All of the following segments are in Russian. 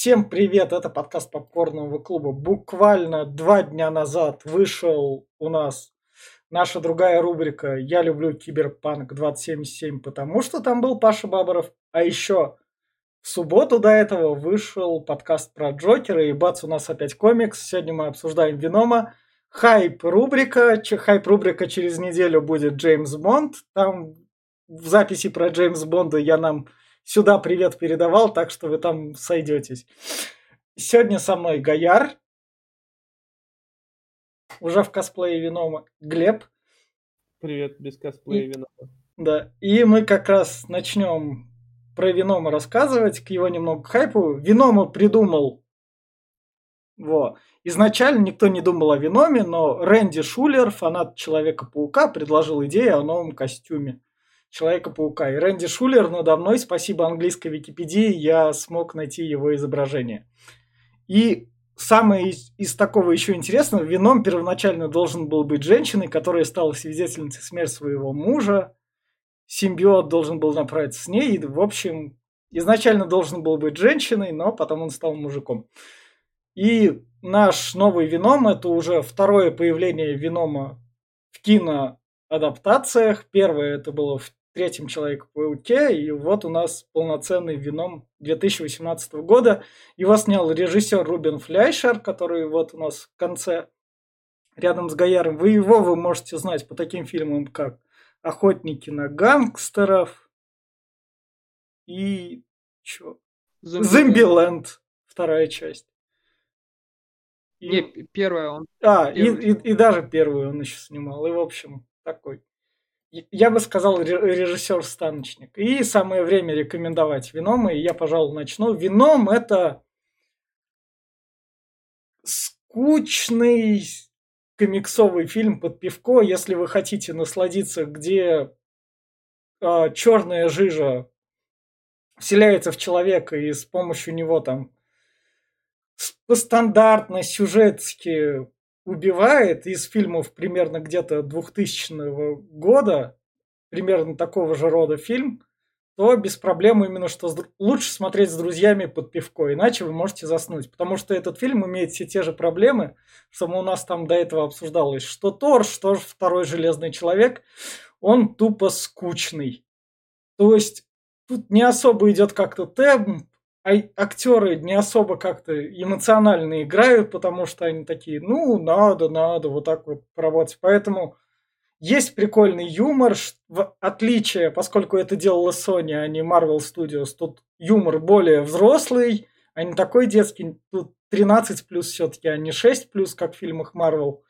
Всем привет, это подкаст Попкорного клуба. Буквально два дня назад вышел у нас наша другая рубрика «Я люблю Киберпанк 2077», потому что там был Паша Бабаров. А еще в субботу до этого вышел подкаст про Джокера, и бац, у нас опять комикс. Сегодня мы обсуждаем Венома. Хайп-рубрика. Хайп-рубрика через неделю будет Джеймс Бонд. Там в записи про Джеймс Бонда я нам сюда привет передавал, так что вы там сойдетесь. Сегодня со мной Гаяр. Уже в косплее Венома. Глеб. Привет, без косплея Венома. Да, и мы как раз начнем про Венома рассказывать, к его немного хайпу. Венома придумал во. Изначально никто не думал о Веноме, но Рэнди Шулер, фанат Человека-паука, предложил идею о новом костюме. Человека-паука. И Рэнди Шулер надо мной, спасибо английской Википедии, я смог найти его изображение. И самое из, из такого еще интересного, Вином первоначально должен был быть женщиной, которая стала свидетельницей смерти своего мужа. Симбиот должен был направиться с ней. И, в общем, изначально должен был быть женщиной, но потом он стал мужиком. И наш новый Вином – это уже второе появление Винома в киноадаптациях. Первое это было в третьем Человеке-пауке, и вот у нас полноценный Веном 2018 года. Его снял режиссер Рубен Фляйшер, который вот у нас в конце рядом с Гаяром. Вы его вы можете знать по таким фильмам, как «Охотники на гангстеров» и... Чё? «Зомбиленд», вторая часть. И... Не, первая он. А, и, и, и даже первую он еще снимал. И, в общем, такой я бы сказал, режиссер-станочник. И самое время рекомендовать Вином, и я, пожалуй, начну. Вином – это скучный комиксовый фильм под пивко, если вы хотите насладиться, где э, а, черная жижа вселяется в человека и с помощью него там стандартно сюжетски убивает из фильмов примерно где-то 2000 года, примерно такого же рода фильм, то без проблем именно что лучше смотреть с друзьями под пивко, иначе вы можете заснуть. Потому что этот фильм имеет все те же проблемы, что у нас там до этого обсуждалось, что Тор, что второй Железный Человек, он тупо скучный. То есть тут не особо идет как-то темп, а актеры не особо как-то эмоционально играют, потому что они такие, ну, надо, надо, вот так вот работать. Поэтому есть прикольный юмор, в отличие, поскольку это делала Sony, а не Marvel Studios, тут юмор более взрослый, а не такой детский, тут 13 плюс все-таки, а не 6 плюс, как в фильмах Marvel,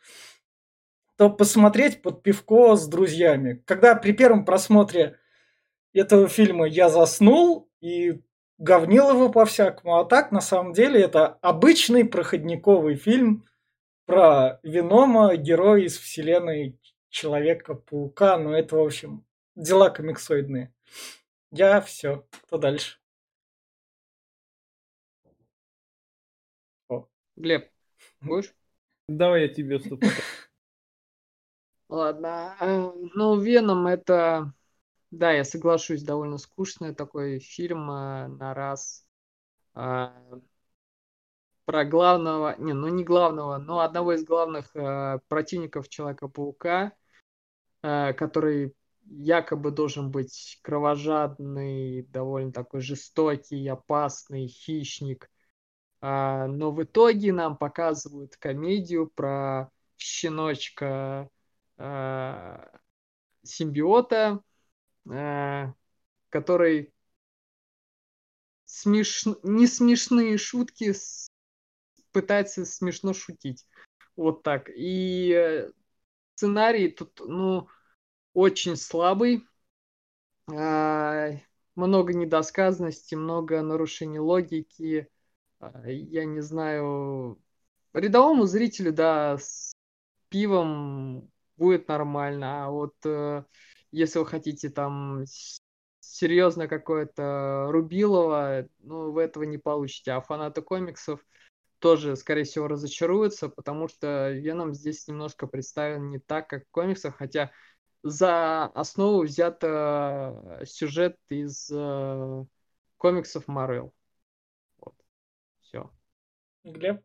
то посмотреть под пивко с друзьями. Когда при первом просмотре этого фильма я заснул, и говнил его по-всякому. А так, на самом деле, это обычный проходниковый фильм про Венома, героя из вселенной Человека-паука. Но это, в общем, дела комиксоидные. Я все. Кто дальше? О. Глеб, будешь? Давай я тебе уступлю. Ладно. Э, ну, Веном это да, я соглашусь, довольно скучный такой фильм э, на раз. Э, про главного, не, ну не главного, но одного из главных э, противников Человека-паука, э, который якобы должен быть кровожадный, довольно такой жестокий, опасный хищник. А, но в итоге нам показывают комедию про щеночка а, симбиота, Э, который смеш... не смешные шутки пытается смешно шутить. Вот так. И э, сценарий тут, ну, очень слабый. А, много недосказанности, много нарушений логики. А, я не знаю. Рядовому зрителю, да, с пивом будет нормально. А вот э, если вы хотите там серьезно какое-то Рубилово, ну, вы этого не получите. А фанаты комиксов тоже, скорее всего, разочаруются, потому что Веном здесь немножко представлен не так, как в комиксах, хотя за основу взят э, сюжет из э, комиксов Марвел. Вот. Все. Глеб?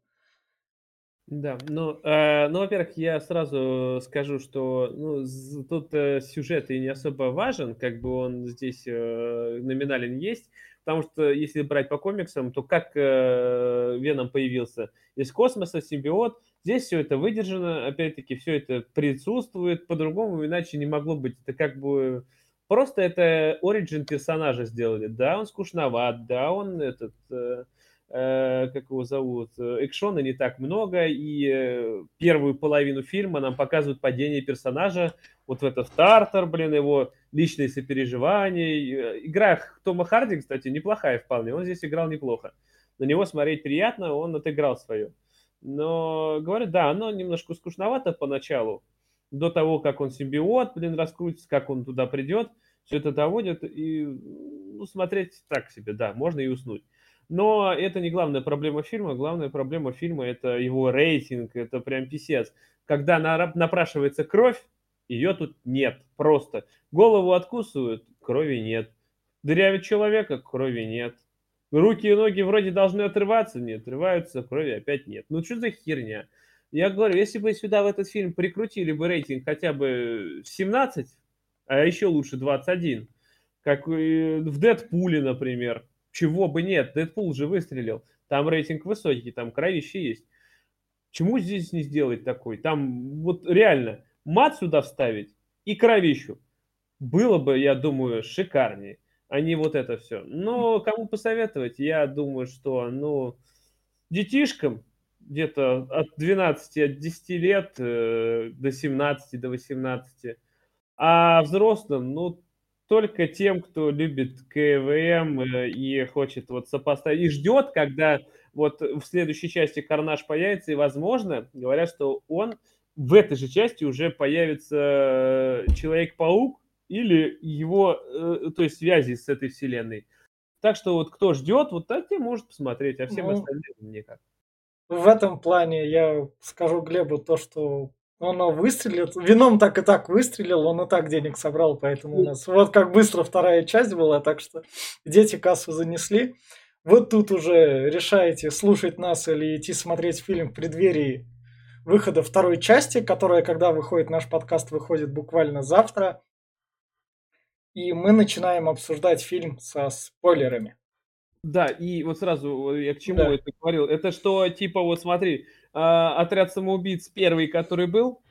Да, ну, э, ну, во-первых, я сразу скажу, что ну, тут э, сюжет и не особо важен, как бы он здесь э, номинален есть, потому что если брать по комиксам, то как э, Веном появился из космоса, симбиот, здесь все это выдержано, опять-таки, все это присутствует, по-другому иначе не могло быть. Это как бы просто это оригин персонажа сделали. Да, он скучноват, да, он этот... э, как его зовут, э, экшона не так много, и э, первую половину фильма нам показывают падение персонажа, вот в этот стартер, блин, его личные сопереживания. Э, Игра Тома Харди, кстати, неплохая вполне, он здесь играл неплохо. На него смотреть приятно, он отыграл свое. Но, говорю, да, оно немножко скучновато поначалу, до того, как он симбиот, блин, раскрутится, как он туда придет, все это доводит, и ну, смотреть так себе, да, можно и уснуть. Но это не главная проблема фильма. Главная проблема фильма это его рейтинг, это прям писец. Когда на- напрашивается кровь, ее тут нет. Просто голову откусывают, крови нет. Дырявит человека, крови нет. Руки и ноги вроде должны отрываться, не отрываются, крови опять нет. Ну что за херня? Я говорю, если бы сюда в этот фильм прикрутили бы рейтинг хотя бы 17, а еще лучше 21, как и в Дэдпуле, например, чего бы нет, Дэдпул же выстрелил. Там рейтинг высокий, там кровище есть. Чему здесь не сделать такой? Там вот реально мат сюда вставить и кровищу. Было бы, я думаю, шикарнее, а не вот это все. Но кому посоветовать? Я думаю, что, ну, детишкам где-то от 12, от 10 лет э, до 17, до 18. А взрослым, ну, только тем, кто любит КВМ э, и хочет вот сопоставить, и ждет, когда вот в следующей части Карнаж появится, и, возможно, говорят, что он в этой же части уже появится э, Человек-паук или его, э, то есть связи с этой вселенной. Так что вот кто ждет, вот так те может посмотреть, а всем Ну, остальным никак. В этом плане я скажу Глебу то, что оно выстрелит. Вином так и так выстрелил, он и так денег собрал, поэтому у нас вот как быстро вторая часть была, так что дети кассу занесли. Вот тут уже решаете, слушать нас или идти смотреть фильм в преддверии выхода второй части, которая, когда выходит наш подкаст, выходит буквально завтра. И мы начинаем обсуждать фильм со спойлерами. Да, и вот сразу э, я к чему Да. это говорил. Это что, типа, вот смотри, отряд самоубийц первый, который был,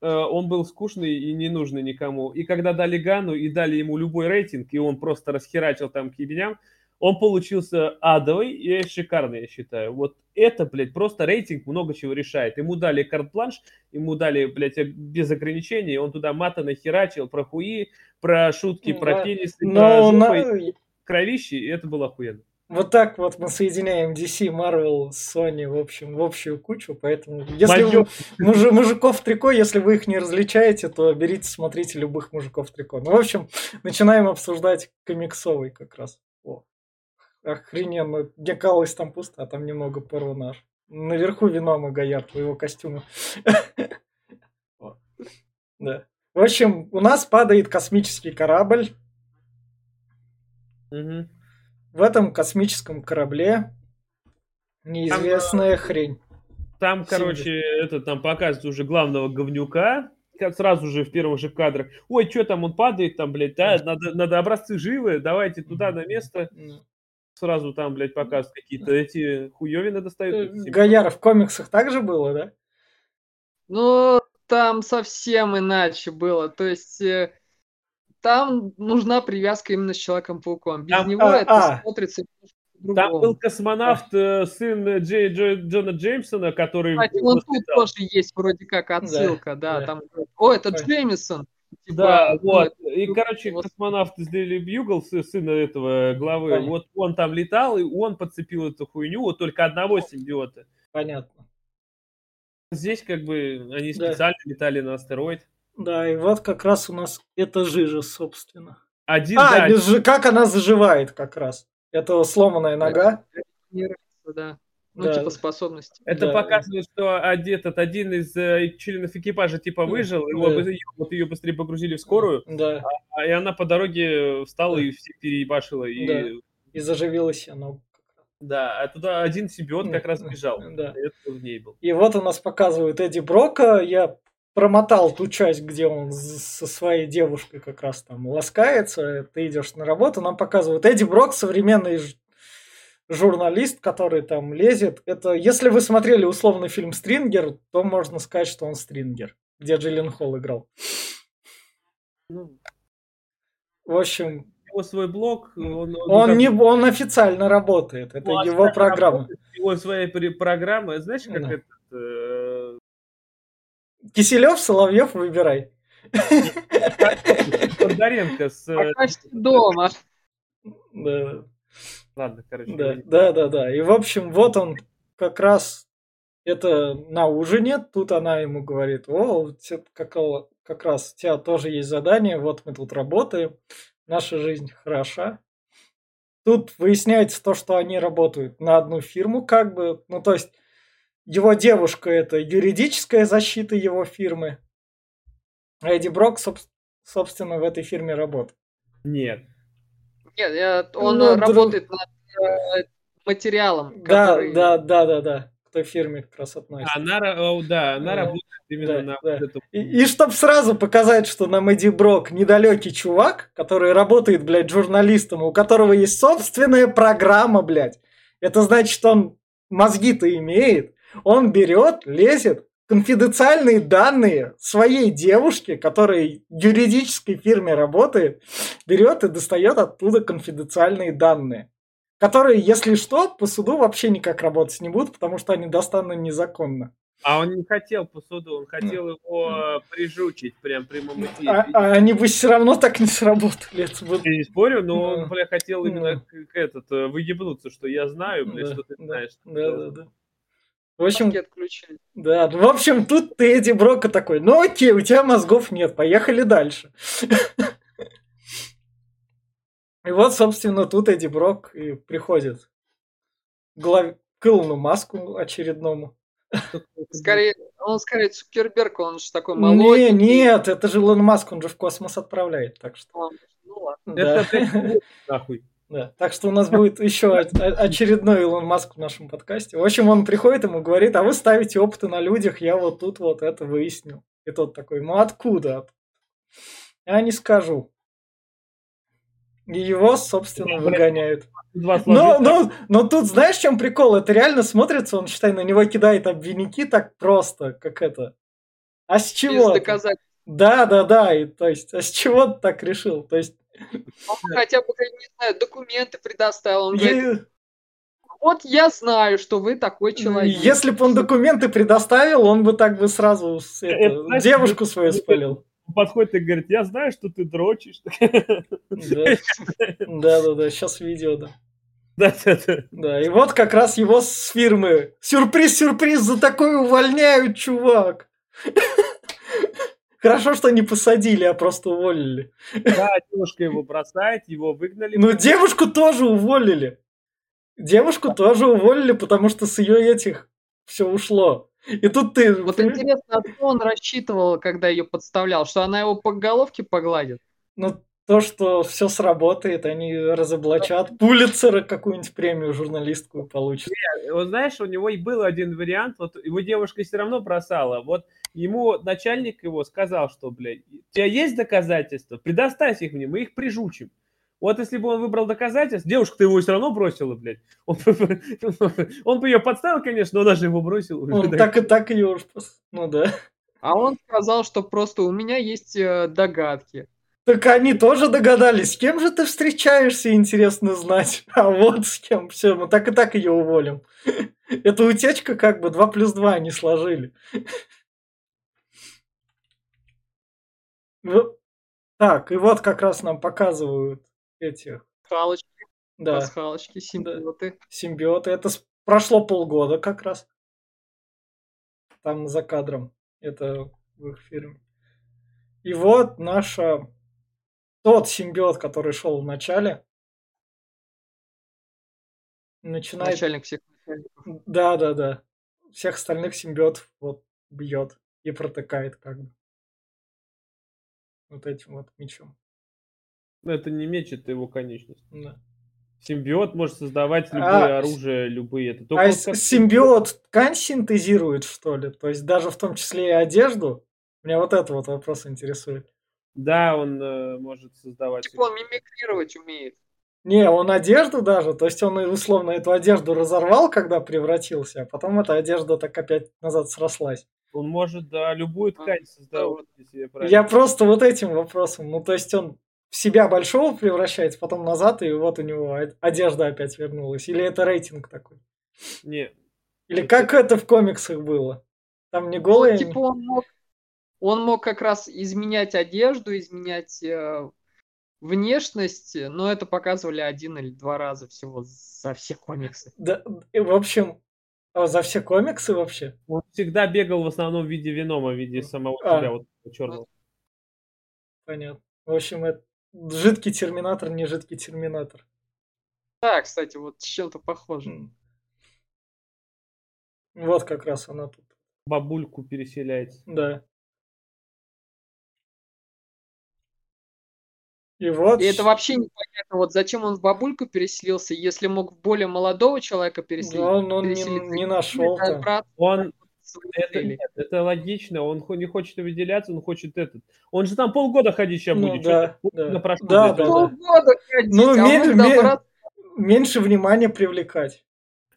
э, он был скучный и не нужный никому. И когда дали Гану и дали ему любой рейтинг, и он просто расхерачил там к ебеням, он получился адовый и шикарный, я считаю. Вот это, блядь, просто рейтинг много чего решает. Ему дали карт-планш, ему дали, блядь, э, без ограничений, он туда мата нахерачил про хуи, про шутки, Ну про да. пенисы, про жопы, на- кровищи, и это было охуенно. Вот так вот мы соединяем DC, Marvel, Sony, в общем, в общую кучу, поэтому если Моё. вы мужи- мужиков трико, если вы их не различаете, то берите, смотрите любых мужиков трико. Ну, в общем, начинаем обсуждать комиксовый как раз. О, охрененно. Мне казалось, там пусто, а там немного порванаж. Наверху Вином и Гоярд в его костюме. О, Да. В общем, у нас падает космический корабль. В этом космическом корабле неизвестная хрень. Там, Сильно. короче, это там показывают уже главного говнюка, как сразу же в первых же кадрах. Ой, что там он падает, там, блядь, да, надо, надо образцы живы, давайте туда на место. Сразу там, блядь, показывают какие-то эти хуевины достают. Э, Гояр в комиксах также было, да? Ну, там совсем иначе было. То есть э, там нужна привязка именно с Человеком-пауком. Без Там- него а, это а. смотрится Там был космонавт, э, сын Джей, Джо- Джона Джеймсона, который... Кстати, он тут тоже есть вроде как отсылка, да. да. Там, о, это. Джеймисон. Типа, Да, ну, вот. И, ну, короче, вот. космонавт из Bugle, сы- сына этого главы, Понятно. вот он там летал, и он подцепил эту хуйню, вот только одного симбиота. Понятно. Здесь как бы они Да. специально летали на астероид. Да, и вот как раз у нас это жижа, собственно. Один, А, да, без жи- как она заживает как раз. Это сломанная нога. да. Ну, Да. типа способности. Это Да. показывает, что один, этот, один из э, членов экипажа типа выжил, его, Да. её- вот ее быстрее погрузили в скорую, Да, а, и она по дороге встала Да. и всех переебашила. И... Да. и заживилась она. Да, а туда один симбиот как раз бежал. Да. и это в ней был. И вот у нас показывают Эдди Брока. Я промотал ту часть, где он со своей девушкой как раз там ласкается. Ты идешь на работу, нам показывают Эдди Брок, современный журналист, который там лезет. Это, если вы смотрели условный фильм «Стрингер», то можно сказать, что он Стрингер, где Джиллен Холл играл. Ну, В общем, у него свой блог, он, он, как- не, он официально работает. Это Ну, а его программа. работает, Его своя программа, знаешь, как Да. этот... Киселев, Соловьев, выбирай. Бондаренко с... э, Покажьте дома. Да. Ладно, короче. Да, да, да, да. И в общем, вот он как раз это на ужине. Тут она ему говорит: О, как, как раз у тебя тоже есть задание, вот мы тут работаем, наша жизнь хороша. Тут выясняется то, что они работают на одну фирму, как бы. Ну, то есть, его девушка это юридическая защита его фирмы. А Эдди Брок, собс- собственно, в этой фирме работает. Нет. Нет, я- он Ну, э, друг- работает над э, материалом, Да, который... да, да, да, да. К той фирме как раз относится. Она, ра- о, да, она Да. работает именно Да, на да. вот эту... И, и чтоб сразу показать, что нам Эдди Брок недалекий чувак, который работает, блядь, журналистом, у которого есть собственная программа, блядь. Это значит, что он мозги-то имеет. Он берет, лезет, конфиденциальные данные своей девушки, которая в юридической фирме работает, берет и достает оттуда конфиденциальные данные. Которые, если что, по суду вообще никак работать не будут, потому что они достанны незаконно. А он не хотел по суду, он хотел его э, прижучить прям в прямом эфире. А, а они бы все равно так не сработали. Это бы- Я не спорю, но он, бля, хотел именно как этот, э, выебнуться, что я знаю, бля, Да, что ты знаешь. Да, да, да. В общем, да, в общем, тут ты Эдди Брока такой, ну окей, у тебя мозгов нет, поехали дальше. И вот, собственно, тут Эдди Брок и приходит к, глав... к Илону Маску очередному. Скорее, он скорее Цукерберг, он же такой Не, молоденький. нет, это же Илон Маск, он же в космос отправляет, так что... Ну ладно. Да. Это блядь, нахуй. Да. Так что у нас будет еще очередной Илон Маск в нашем подкасте. В общем, он приходит ему говорит, а вы ставите опыты на людях, я вот тут вот это выяснил. И тот такой, ну откуда? Я не скажу. И его, собственно, выгоняют. Два Но, но, но тут знаешь, в чем прикол? Это реально смотрится, он, считай, на него кидает обвиники так просто, как это. А с Без чего? ты? доказательств. Да, да, да. И, то есть, а с чего ты так решил? То есть, Он хотя бы, не знаю, документы предоставил. Он говорит, вот я знаю, что вы такой человек. Если бы он документы предоставил, он бы так бы сразу с- это, Это, знаешь, девушку это- свою спалил. Он подходит и говорит, я знаю, что ты дрочишь. Да, да, да, сейчас видео, да. Да, да, да. Да, и вот как раз его с фирмы. Сюрприз, сюрприз, за такое увольняют, чувак. Хорошо, что не посадили, а просто уволили. Да, девушка его бросает, его выгнали. Ну, девушку тоже уволили. Девушку тоже уволили, потому что с ее этих все ушло. И тут ты... Вот интересно, а что он рассчитывал, когда ее подставлял? Что она его по головке погладит? Ну, то, что все сработает, они разоблачат. Пулицера какую-нибудь премию журналистскую получат. Вот знаешь, у него и был один вариант, вот его девушка все равно бросала, вот ему начальник его сказал, что, блядь, у тебя есть доказательства, предоставь их мне, мы их прижучим. Вот если бы он выбрал доказательства, девушка-то его все равно бросила, блядь. Он, он бы ее подставил, конечно, но даже его бросил. уже, Он да. так и так ее уж... Ну да. А он сказал, что просто у меня есть э, догадки. Так они тоже догадались, с кем же ты встречаешься, интересно знать. А вот с кем. Все, мы так и так ее уволим. Эта утечка как бы 2 плюс 2 они сложили. Вот. Так, и вот как раз нам показывают этих, Халочки, да, пасхалочки, симбиоты. симбиоты. Это с- прошло полгода как раз. Там за кадром. Это в их фирме. И вот наша... Тот симбиот, который шел в начале, начинает... Начальник всех. Да, да, да. Всех остальных симбиотов вот бьет и протыкает как бы. Вот этим вот мечом. Ну, это не меч, это его конечность. Да. Симбиот может создавать любое А, оружие, любые. Это А только вот с- как симбиот ткань синтезирует, что ли? То есть даже в том числе и одежду? Меня вот это вот вопрос интересует. Да, он э, может создавать. Типа он мимикрировать умеет. Не, он одежду даже, то есть он условно эту одежду разорвал, когда превратился, а потом эта одежда так опять назад срослась. Он может, да, любую А, ткань да, создавать, я просто вот этим вопросом, ну то есть он в себя большого превращается, потом назад, и вот у него одежда опять вернулась. Или это рейтинг такой? Не, Или как это в комиксах было? Там не Ну, голые? они? типа он мог, он мог как раз изменять одежду, изменять э, внешность, но это показывали один или два раза всего за все комиксы. Да, в общем, а за все комиксы вообще? он всегда бегал в основном в виде венома, в виде самого А. себя, вот черного. Понятно. В общем, это жидкий терминатор, не жидкий терминатор. Да, кстати, вот с чем-то похоже. Вот как раз она тут. Бабульку переселяется. Да. И вот... И это вообще непонятно, вот зачем он в бабульку переселился, если мог в более молодого человека переселить. Да, он, он не, переселиться. не нашел Он, это, нет, это логично, он не хочет выделяться, он хочет этот. Он же там полгода ходить сейчас Ну будет. да, полгода да. прошло, Да, да, он- да. Полгода ходить, Ну, а ме- он ме- добра- Меньше внимания привлекать.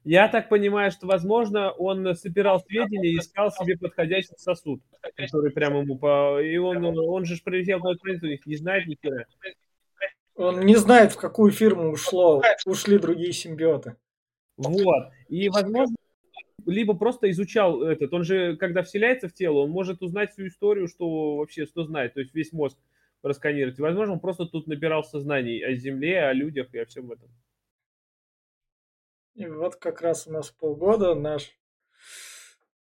Я так понимаю, что, возможно, он собирал сведения и искал себе подходящий сосуд, который прямо ему по... И он, он же ж прилетел на эту планету, их не знает ни хера. Он не знает, в какую фирму ушло, ушли другие симбиоты. Вот. И, возможно, либо просто изучал этот. Он же, когда вселяется в тело, он может узнать всю историю, что вообще, что знает. То есть весь мозг просканировать. И, возможно, он просто тут набирался знаний о Земле, о людях и о всем этом. И вот как раз у нас полгода наш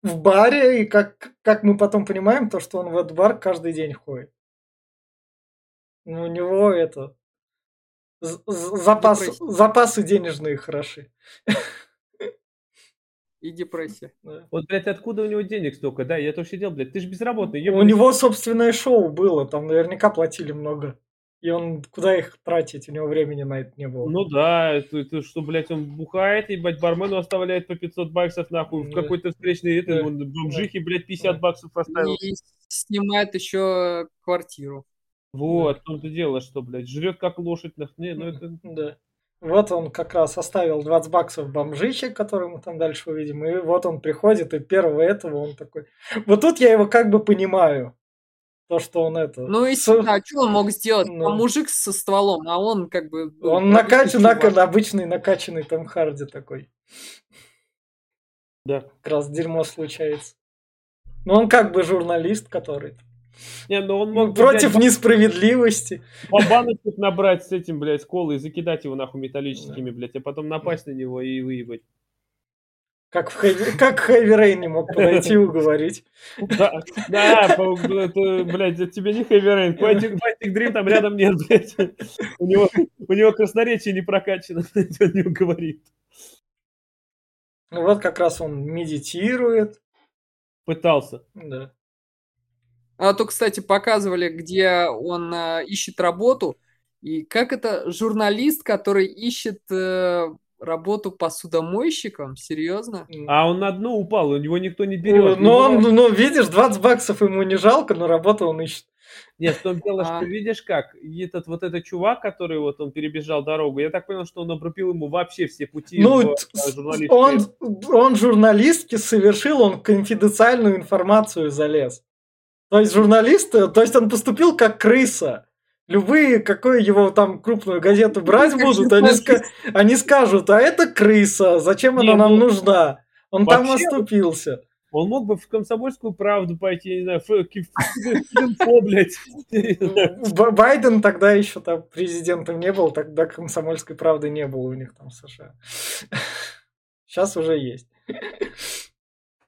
в баре, и как, как мы потом понимаем, то, что он в этот бар каждый день ходит. Ну, у него это... Запас, Депрессия. запасы денежные хороши. и депрессия. Да. Вот, блядь, откуда у него денег столько? Да, я тоже сидел, блядь, ты же безработный. У ебаный. него собственное шоу было, там наверняка платили много. И он куда их тратить, у него времени на это не было. Ну да, это, это что, блядь, он бухает, ебать, бармену оставляет по 500 баксов, нахуй, в Да. какой-то встречной, это, Да. он бомжихе, блядь, 50 Да. баксов оставил. И снимает еще квартиру. Вот, в том-то дело, что, блядь, жрет как лошадь, нах- не, ну это... Да. Вот он как раз оставил 20 баксов бомжище, который мы там дальше увидим. И вот он приходит, и первого этого он такой... Вот тут я его как бы понимаю. То, что он это... Ну и с- а что он мог сделать? Ну. Там мужик со стволом, а он как бы... ну, Он накачан, обычный чувак. обычный накачанный Том Харди такой. Да. Как раз дерьмо случается. Ну он как бы журналист, который Не, ну он мог против взять несправедливости. ба- баночек набрать с этим, блядь, с колой и закидать его, нахуй, металлическими, блядь, а потом напасть на него и выебать. Как в Хэви, как Хэви Рейн не мог подойти и уговорить. Да, да, это, блядь, это тебе не Heavy Rain. Quantic, Quantic Dream там рядом нет, блядь. У него, у него красноречие не прокачано, он не говорит. Ну вот как раз он медитирует. Пытался. Да. А то, кстати, показывали, где он э, ищет работу. И как это журналист, который ищет э, работу посудомойщиком? Серьезно? А он на дно упал, у него никто не берет. Ну, он, Его- ну, видишь, 20 баксов ему не жалко, но работу он ищет. Нет, в том дело, А. что видишь как, этот вот этот чувак, который вот он перебежал дорогу, я так понял, что он обрубил ему вообще все пути Ну, он, он журналистки совершил, он конфиденциальную информацию залез. То есть журналист, э, то есть он поступил как крыса. Любые, какую его там крупную газету брать будут, они, ска- они скажут, а это крыса, зачем она нам ну, нужна? Он там оступился. Он мог бы в комсомольскую правду пойти, не знаю, в, блядь. Байден тогда еще там президентом не был, тогда комсомольской правды не было у них там в США. Сейчас уже есть.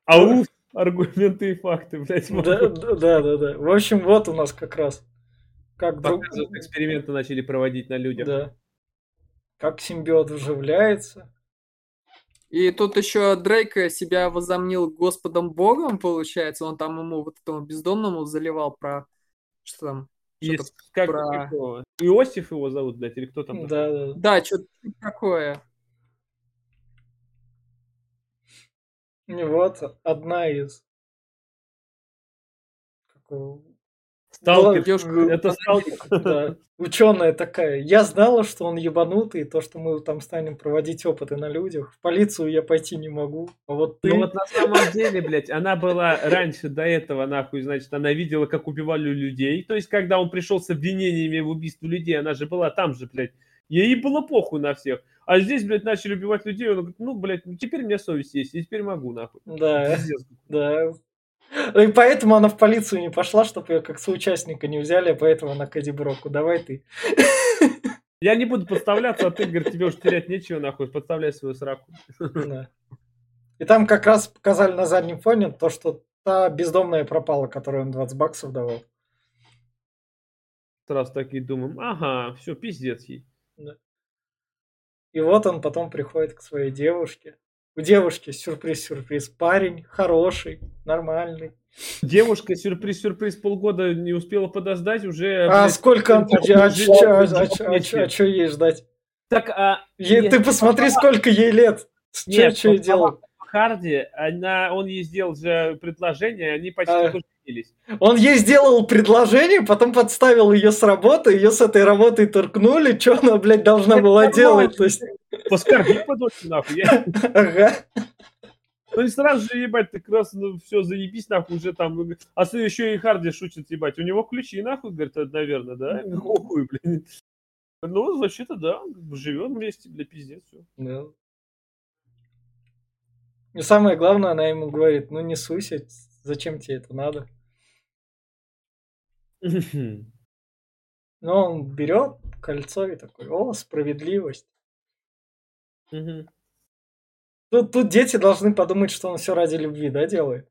Ау, аргументы и факты, блядь. Да, да, да. В общем, вот у нас как раз. Как друг... Эксперименты начали проводить на людях. Да. Как симбиот вживляется. И тут еще Дрейк себя возомнил Господом Богом, получается. Он там ему вот этому бездомному заливал про... Что там? И как, про- его? Иосиф его зовут, блядь, или кто там? Да, да. Да, что-то такое. И вот одна из... какого- Сталкер. девушка, Это сталкер. Да, ученая такая. Я знала, что он ебанутый, и то, что мы там станем проводить опыты на людях. В полицию я пойти не могу. А вот ты... Ну вот на самом деле, блядь, она была раньше до этого, нахуй, значит, она видела, как убивали людей. То есть, когда он пришел с обвинениями в убийстве людей, она же была там же, блядь. Ей было похуй на всех. А здесь, блядь, начали убивать людей. Он говорит, ну, блядь, ну, теперь у меня совесть есть, и теперь могу, нахуй. Да, Пиздец. да. И поэтому она в полицию не пошла, чтобы ее как соучастника не взяли, а поэтому она к Эдди Броку. Давай ты. Я не буду подставляться, а ты, говорит, тебе уж терять нечего, нахуй, подставляй свою сраку. Да. И там как раз показали на заднем фоне то, что та бездомная пропала, которую он 20 баксов давал. Сразу такие думаем, ага, все, пиздец ей. И вот он потом приходит к своей девушке. У девушки сюрприз-сюрприз. Парень хороший, нормальный. Девушка, сюрприз-сюрприз, полгода не успела подождать, уже... А блядь, сколько... А чё- а а а ей ждать? Так, а Ей- Нет, Ты посмотри, сколько ей лет. Нет, че ей делать? Харди, она, он ей сделал же предложение, они почти А. поженились. Он ей сделал предложение, потом подставил ее с работы, ее с этой работы торкнули, что она, блядь, должна была делать? То есть, Поскорби подольше, нахуй. Я- ага. Ну и сразу же, ебать, ты как раз, ну, все, заебись, нахуй, уже там. ну, А еще и Харди шутит, ебать, у него ключи, нахуй, говорит, наверное, да? Охуй, блин. Ну, вообще-то, да, живем вместе, бля, пиздец, все. И самое главное, она ему говорит, ну не суйся, зачем тебе это надо? Но он берет кольцо и такой, о, справедливость. Тут, тут дети должны подумать, что он все ради любви, да, делает?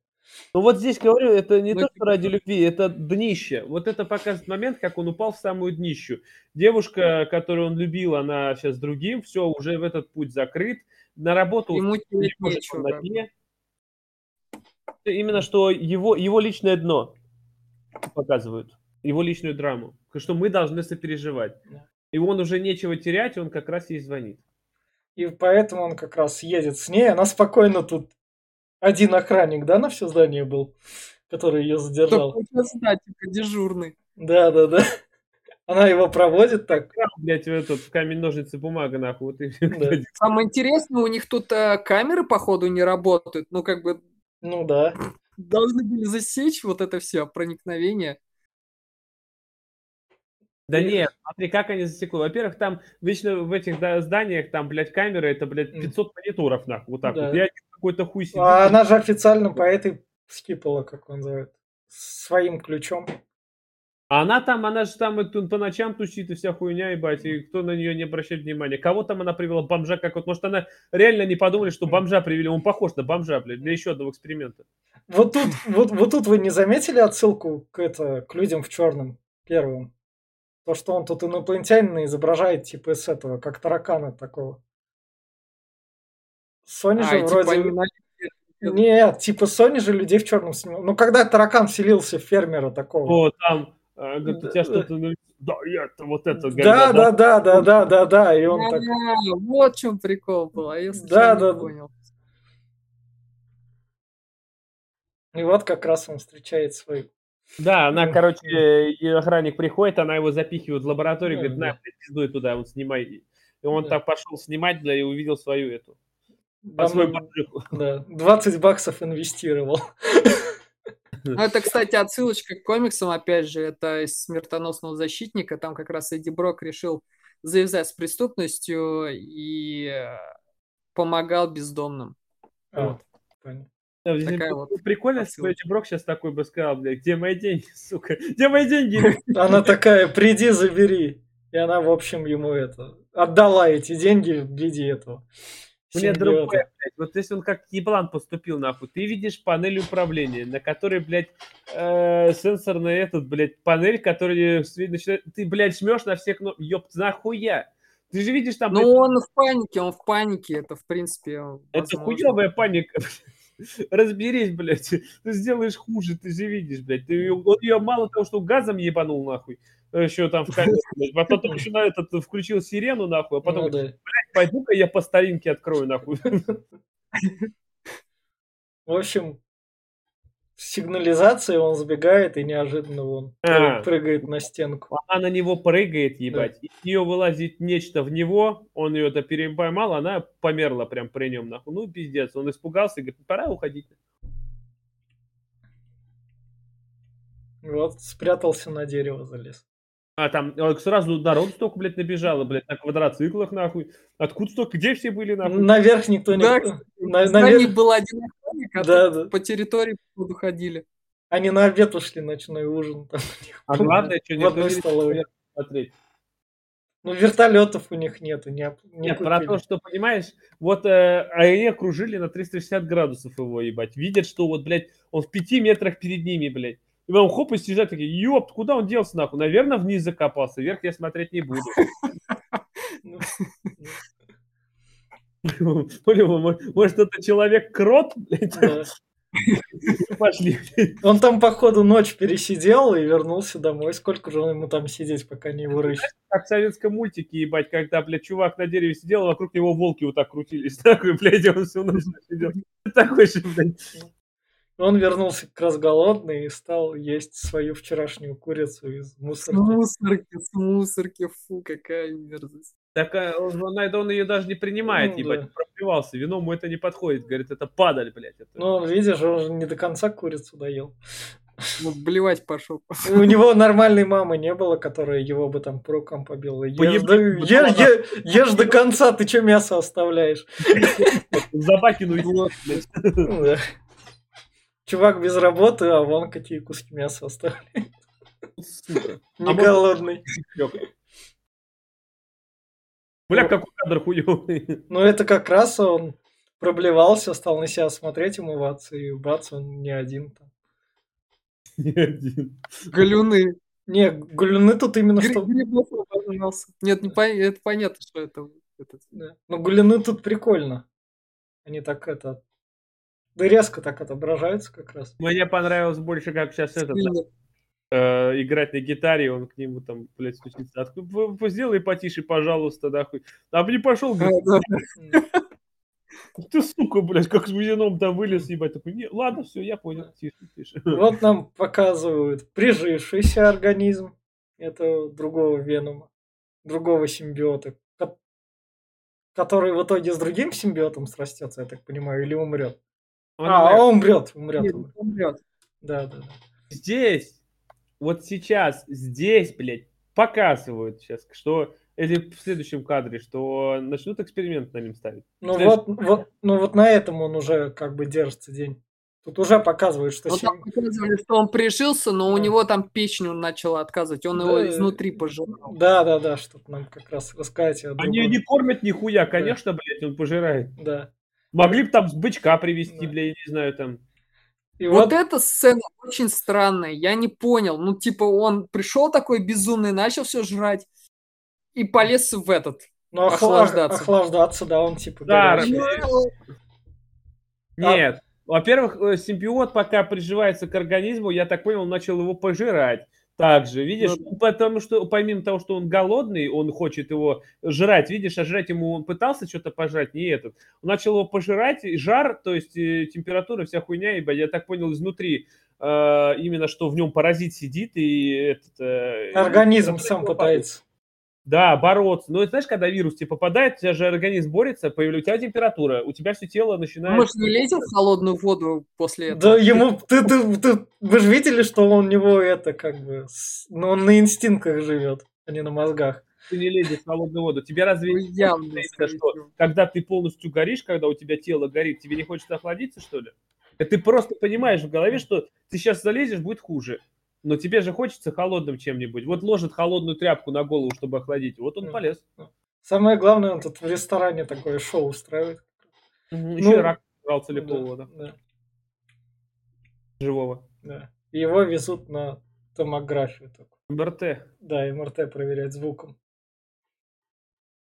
Ну вот здесь говорю, это не Ну, то, типа что ради любви, это днище. Вот это показывает момент, как он упал в самую днищу. Девушка, которую он любил, она сейчас другим, все, уже в этот путь закрыт. На работу Ему нечего. на дне. Именно что его, его личное дно показывают, его личную драму. Что мы должны сопереживать. Да. И он уже нечего терять, он как раз ей звонит. И поэтому он как раз едет с ней. Она спокойно тут один охранник, да, на все здание был, который ее задержал. Да, типа дежурный. Да, да, да. Она его проводит так. Крал, блядь, в этот камень, ножницы, бумага, нахуй. Вот и- Да. Самое интересное, у них тут э, камеры, походу, не работают. Ну, как бы Ну да. должны были засечь вот это все проникновение. Да И- нет, смотри, как они засекли. Во-первых, там вечно в этих да, зданиях, там, блядь, камеры, это, блядь, М. 500 мониторов, нахуй, вот так Да. вот. Я какой-то хуй сидит. А она же официально по этой скипала, как он называет, своим ключом. А она там, она же там и по ночам тусит и вся хуйня, ебать, и кто на нее не обращает внимания. Кого там она привела? Бомжа как вот, может, она реально не подумали, что бомжа привели, он похож на бомжа, блядь, для еще одного эксперимента. Вот тут, вот, вот тут вы не заметили отсылку к, это, к людям в черном первым? То, что он тут инопланетянина изображает, типа с этого, как таракана такого. Сони А, же типа вроде... они на- Нет, типа Сони же людей в черном снимал. Ну, когда таракан вселился в фермера такого. О, там, говорит, у тебя Да. что-то... на- Да, это, вот это. Да, да, да, да, да, да, да. И он так. Вот в чем прикол был, а я Да, да, да. понял. И вот как раз он встречает свою. Да, она, короче, охранник приходит, она его запихивает в лабораторию, говорит, на, да. пиздуй туда, вот снимай. И он Да. так пошел снимать, бля, и увидел свою эту, а, свою Там, бомжиху. да, 20 баксов инвестировал. Ну, это, кстати, отсылочка к комиксам, опять же, это из «Смертоносного защитника». Там как раз Эдди Брок решил завязать с преступностью и э, помогал бездомным. А, Вот. Да, здесь Такая вот Прикольно, отсылочка. Эдди Брок сейчас такой бы сказал, бля, где мои деньги, сука, где мои деньги? Она такая, приди, забери. И она, в общем, ему это отдала эти деньги в виде этого. Мне другое, блядь, вот если он как еблан поступил, нахуй, ты видишь панель управления, на которой, блядь, э, сенсорный этот, блядь, панель, который начинает, ты, блядь, жмешь на все кнопки, ёпт, нахуя? Ты же видишь там, Ну, блядь, он в панике, он в панике, это, в принципе, это возможно. хуёвая паника. разберись, блядь. Ты сделаешь хуже, ты же видишь, блядь. Ты, он ее мало того, что газом ебанул, нахуй, еще там в блядь. А потом еще на этот включил сирену, нахуй, а потом, Ну да. блядь, пойду-ка я по старинке открою, нахуй. В общем, с сигнализацией он сбегает и неожиданно он А. прыгает на стенку. Она на него прыгает, ебать. Из нее вылазит нечто в него, он ее-то перепоймал, она померла прям при нем, нахуй. Ну, пиздец. Он испугался и говорит, пора уходить. Вот спрятался на дерево, залез. А там э, сразу народ столько, блядь, набежало, блядь, на квадроциклах, нахуй. Откуда столько? Где все были, нахуй? Наверх никто не... Да, на- наверх- был один охранник, а Да, да. по территории походу ходили. Они на обед ушли, ночной ужин. Там, них А главное, что одной не столовой. решил смотреть. Ну, вертолетов у них нету, не, не Нет, про купили. то, что, понимаешь, вот э, они окружили на 360 градусов его, ебать. Видят, что вот, блядь, он в пяти метрах перед ними, блядь. И потом хоп, и съезжают такие, ёп, куда он делся, нахуй? Наверное, вниз закопался, вверх я смотреть не буду. Ну, может, это человек-крот, блядь, да. пошли. Он там, походу, ночь пересидел и вернулся домой. Сколько же ему там сидеть, пока не его рыщут? Как в советском мультике, ебать, когда, блядь, чувак на дереве сидел, а вокруг него волки вот так крутились. Такой, блядь, он всю ночь сидел. Такой же, блядь. Он вернулся как раз голодный и стал есть свою вчерашнюю курицу из С мусорки. мусорки, с мусорки, фу, какая мерзость. Так он, он, это он ее даже не принимает, Ну, ебать, да. проплевался. Вино ему это не подходит. Говорит, это падаль, блядь. Это. Ну, видишь, он же не до конца курицу доел. Ну, блевать пошел. У него нормальной мамы не было, которая его бы там по рукам побила. Ешь, до, ешь- она. е- ешь до конца, ты что мясо оставляешь? Забакину Вот, блядь. Ну да. Чувак без работы, а вон какие куски мяса оставляет. Сука. Не голодный. Бля, какой кадр хуёвый. Ну это как раз он проблевался, стал на себя смотреть, умываться, и бац, он не один там. Не один. галюны. Не, Гулюны тут именно Гри- что... Грибов обожрался. Нет, не пон- это понятно, что это. это- Да. Ну, Гулюны тут прикольно. Они так это... Да резко так отображаются как раз. Мне понравилось больше, как сейчас этот Стильно. э, играть на гитаре, он к нему там, блядь, стучится. П- Сделай потише, пожалуйста, нахуй. А не пошел, да. ты, сука, блядь, как с Будином там вылез, ебать. Такой, не, ладно, все, я понял, тише, тише. Вот нам показывают прижившийся организм этого другого Венома, другого симбиота, ко- который в итоге с другим симбиотом срастется, я так понимаю, или умрет. Он а, умрет. умрет, умрет. Нет, умрет. умрет. Да, да, да. здесь, вот сейчас, здесь, блядь, показывают сейчас, что или в следующем кадре, что начнут эксперимент на нем ставить. Ну вот, вот, ну вот на этом он уже как бы держится день. Тут уже показывают, что Ну, там сим- показывали, что он прижился, но у Да. него там печень начала отказывать. Он его Да. изнутри пожирал. Да, да, да, что-то нам как раз рассказать Они другом. не кормят нихуя, конечно, блядь, он пожирает. Да. Могли бы там с бычка привезти, Да. бля, я не знаю, там. И Вот вот, эта сцена очень странная. Я не понял. Ну, типа, он пришел такой безумный, начал все жрать и полез в этот. ну, охла- охлаждаться. охлаждаться, да, он типа Да, горячий. А- Нет. Во-первых, э, симбиот, пока приживается к организму, я так понял, начал его пожирать. Также, видишь, Ну потому что помимо того, что он голодный, он хочет его жрать, видишь, а жрать ему он пытался что-то пожрать, не этот. Он начал его пожирать, и жар, то есть э, температура, вся хуйня, ибо я так понял изнутри, э, именно что в нем паразит сидит и этот... э, Организм и- сам пытается. Да, бороться. Но это знаешь, когда вирус тебе попадает, у тебя же организм борется, появляется у тебя температура, у тебя все тело начинает... Может, не лезет в холодную воду после этого? Да ему, ты, ты, ты- вы же видели, что он у него это как бы, с- ну он на инстинктах живет, а не на мозгах. Ты не лезешь в холодную воду. Тебе разве Ну, не явно, видно, скорее что когда ты полностью горишь, когда у тебя тело горит, тебе не хочется охладиться, что ли? Это Ты просто понимаешь в голове, что ты сейчас залезешь, будет хуже. Но тебе же хочется холодным чем-нибудь. Вот ложит холодную тряпку на голову, чтобы охладить. Вот он Ну. полез. Самое главное, он тут в ресторане такое шоу устраивает. Еще и рак брал целикового, да, да, живого. да. Его везут на томографию. такую. МРТ. Да, МРТ проверять звуком.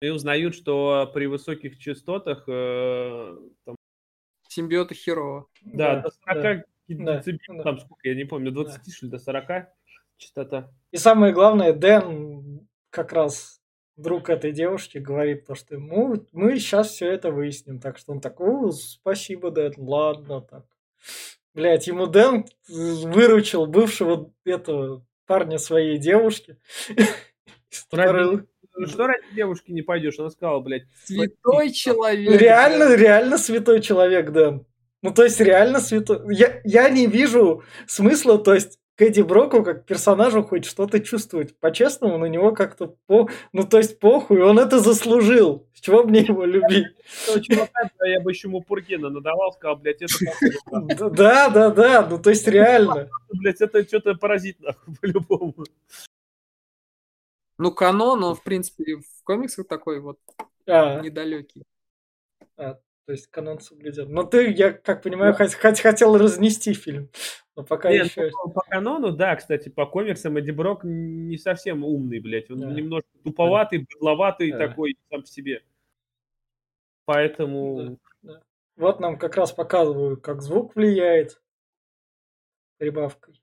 И узнают, что при высоких частотах э, там, Симбиоты херово. Да, Да, до 40 да, децибел, да. там сколько, я не помню, 20 что ли, до 40 частота. И самое главное, Дэн, как раз друг этой девушки, говорит то, что ему мы сейчас все это выясним. Так что он такой, «О, спасибо, Дэн, ладно, так. Блять, ему Дэн выручил бывшего этого парня своей девушки. Ради- Ну Что ради девушки не пойдешь? Она сказала, блядь, Святой человек. Реально, да. реально святой человек, Дэн. Ну, то есть, реально святой. Я, я не вижу смысла, то есть, к Эдди Броку, как персонажу, хоть что-то чувствовать. По-честному, на него как-то по... Ну, то есть, похуй, он это заслужил. С чего мне его любить? я бы еще ему Пургена надавал, сказал, блядь, это, похуй, Да, да, да, ну, то есть, реально. блядь, это что-то паразит, нахуй, по-любому. Ну, канон, он, в принципе, в комиксах такой вот А, недалекий. То есть, канон соблюден. Но ты, я как понимаю, хот- хот- хотел разнести фильм. Но пока Нет, еще... ну, по канону, да, кстати, по комиксам Эдди Брок не совсем умный, блядь. Он Да. немножко туповатый, быдловатый Да. такой сам по себе. Поэтому... Вот нам как раз показывают, как звук влияет прибавкой.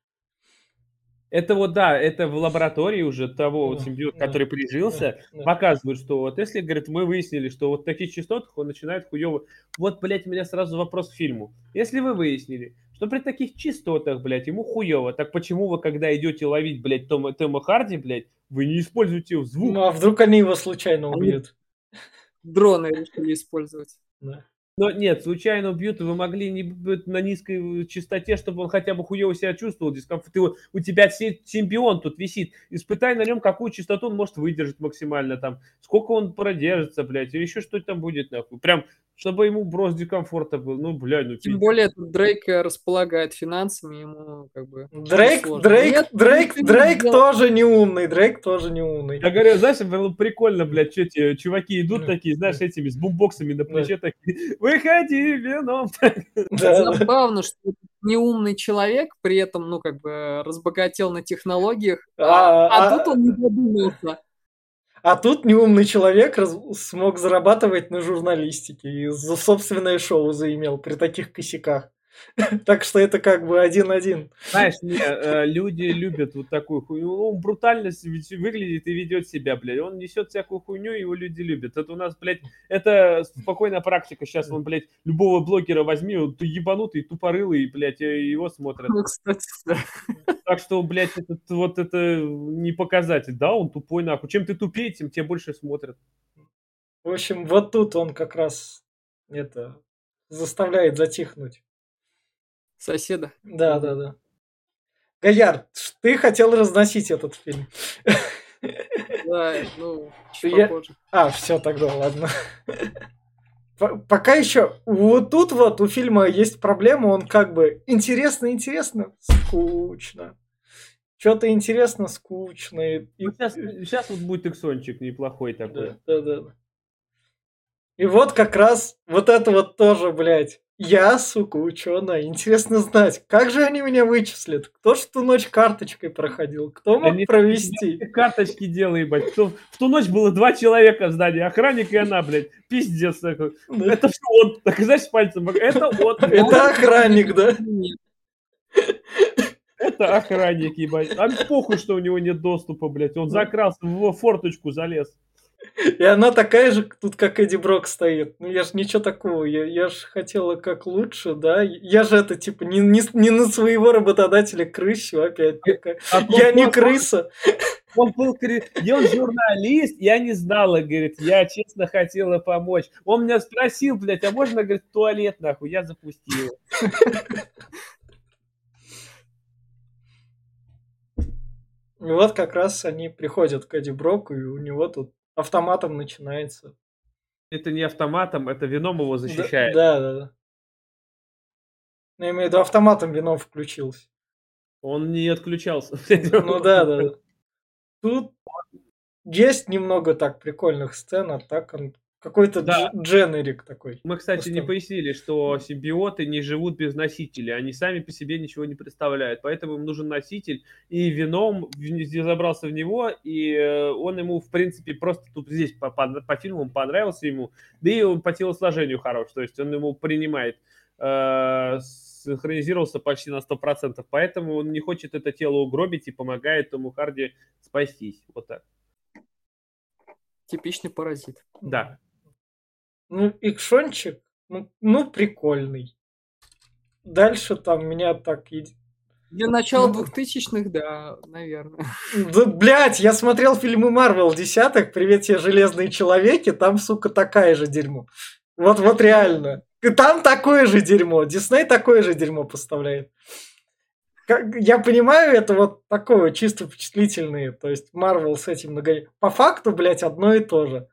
Это вот, да, это в лаборатории уже того вот Да, симбиота, да, который прижился, Да, да. показывают, что вот если, говорит, мы выяснили, что вот в таких частотах он начинает хуево... Вот, блядь, у меня сразу вопрос к фильму. Если вы выяснили, что при таких частотах, блядь, ему хуево, так почему вы, когда идете ловить, блядь, Тома, Тома Харди, блядь, вы не используете звук? Ну, а вдруг они его случайно убьют? Дроны решили использовать. Да. Но нет, случайно убьют, вы могли не быть на низкой частоте, чтобы он хотя бы хуево себя чувствовал, дискомфорт. Ты, у тебя симбион тут висит. Испытай на нем, какую частоту он может выдержать максимально там. Сколько он продержится, блядь, или еще что-то там будет, нахуй. Прям, чтобы ему брос дискомфорта был. Ну, блядь, ну Тем более, Дрейк э, располагает финансами, ему как бы... Дрейк, сложно. Дрейк, Нет, Дрейк, Дрейк сделал. тоже не умный, Дрейк тоже не умный. Я говорю, знаешь, было прикольно, блядь, что эти чуваки идут Да. такие, знаешь, этими с бумбоксами на Да. плече такие, выходи, вином. Да, да. Забавно, что неумный человек при этом, ну, как бы разбогател на технологиях, А, а, а- тут он не додумался. А тут неумный человек раз- смог зарабатывать на журналистике и за собственное шоу заимел при таких косяках. Так что это как бы один-один. Знаешь, не, э, люди любят вот такую хуйню. Он брутально выглядит и ведет себя, блядь. Он несет всякую хуйню, его люди любят. Это у нас, блядь, это спокойная практика. Сейчас он, блядь, любого блогера возьми, он ебанутый, тупорылый, блядь, э, его смотрят. Ну, кстати, да. Так что, блядь, этот, вот это не показатель. Да, он тупой, нахуй. Чем ты тупее, тем тебе больше смотрят. В общем, вот тут он как раз это заставляет затихнуть. Соседа. Да, да, да. Гояр, ш- ты хотел разносить этот фильм. Да, ну, чуть Я- попозже. А, все, тогда ладно. Пока еще вот тут вот у фильма есть проблема, он как бы интересно, интересно, скучно. Что-то интересно, скучно. и- и- сейчас, сейчас вот будет иксончик неплохой такой. Да, да, да. И вот как раз вот это вот тоже, блядь. Я, сука, ученая. Интересно знать, как же они меня вычислят? Кто ж ту ночь карточкой проходил? Кто мог Они- провести? Карточки делай, ебать. Кто- В ту ночь было два человека в здании. Охранник и она, блядь. Пиздец такой. Да. Это все он. Так, знаешь, пальцем. Это он. Это охранник, да? Это охранник, ебать. А похуй, что у него нет доступа, блядь. Он закрался, в форточку залез. И она такая же тут, как Эдди Брок стоит. Ну, я ж ничего такого. Я, я ж хотела как лучше, да? Я же это, типа, не, не, не на своего работодателя крышу опять. такая. А Я он- не он- крыса. Он был, говорит, я журналист, я не знала, говорит, я честно хотела помочь. Он меня спросил, блядь, а можно, говорит, в туалет, нахуй, я запустила. И вот как раз они приходят к Эдди Броку, и у него тут автоматом начинается. Это не автоматом, это вином его защищает. Да, да, да. Ну, я имею в виду, автоматом вино включился. Он не отключался. Ну да. да. Тут есть немного так прикольных сцен, а так он какой-то Да. дж- дженерик такой. Мы, кстати, не Просто- пояснили, что симбиоты не живут без носителя. Они сами по себе ничего не представляют. Поэтому им нужен носитель. И вином забрался в него, и э, он ему, в принципе, просто тут здесь по, по, по фильму он понравился ему. Да и он по телосложению хорош. То есть он ему принимает э, синхронизировался почти на 100%, поэтому он не хочет это тело угробить и помогает Тому Харди спастись. Вот так. Типичный паразит. Да. Ну, икшончик, ну, ну, прикольный. Дальше там меня так... Для начала Ну. двухтысячных, да, наверное. Да, блядь, я смотрел фильмы Марвел десяток, привет тебе, Железные Человеки, там, сука, такая же дерьмо. Вот, вот реально. Там такое же дерьмо. Дисней такое же дерьмо поставляет. Как- я понимаю, это вот такое чисто впечатлительные. То есть Марвел с этим много... По факту, блядь, одно и то же.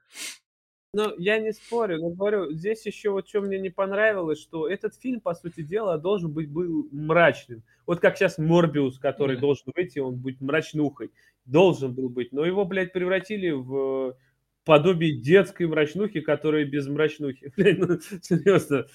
Ну, я не спорю, но говорю, здесь еще вот что мне не понравилось, что этот фильм, по сути дела, должен быть был мрачным. Вот как сейчас Морбиус, который должен выйти, он будет мрачнухой. Должен был быть. Но его, блядь, превратили в подобие детской мрачнухи, которая без мрачнухи. Блядь, ну, серьезно.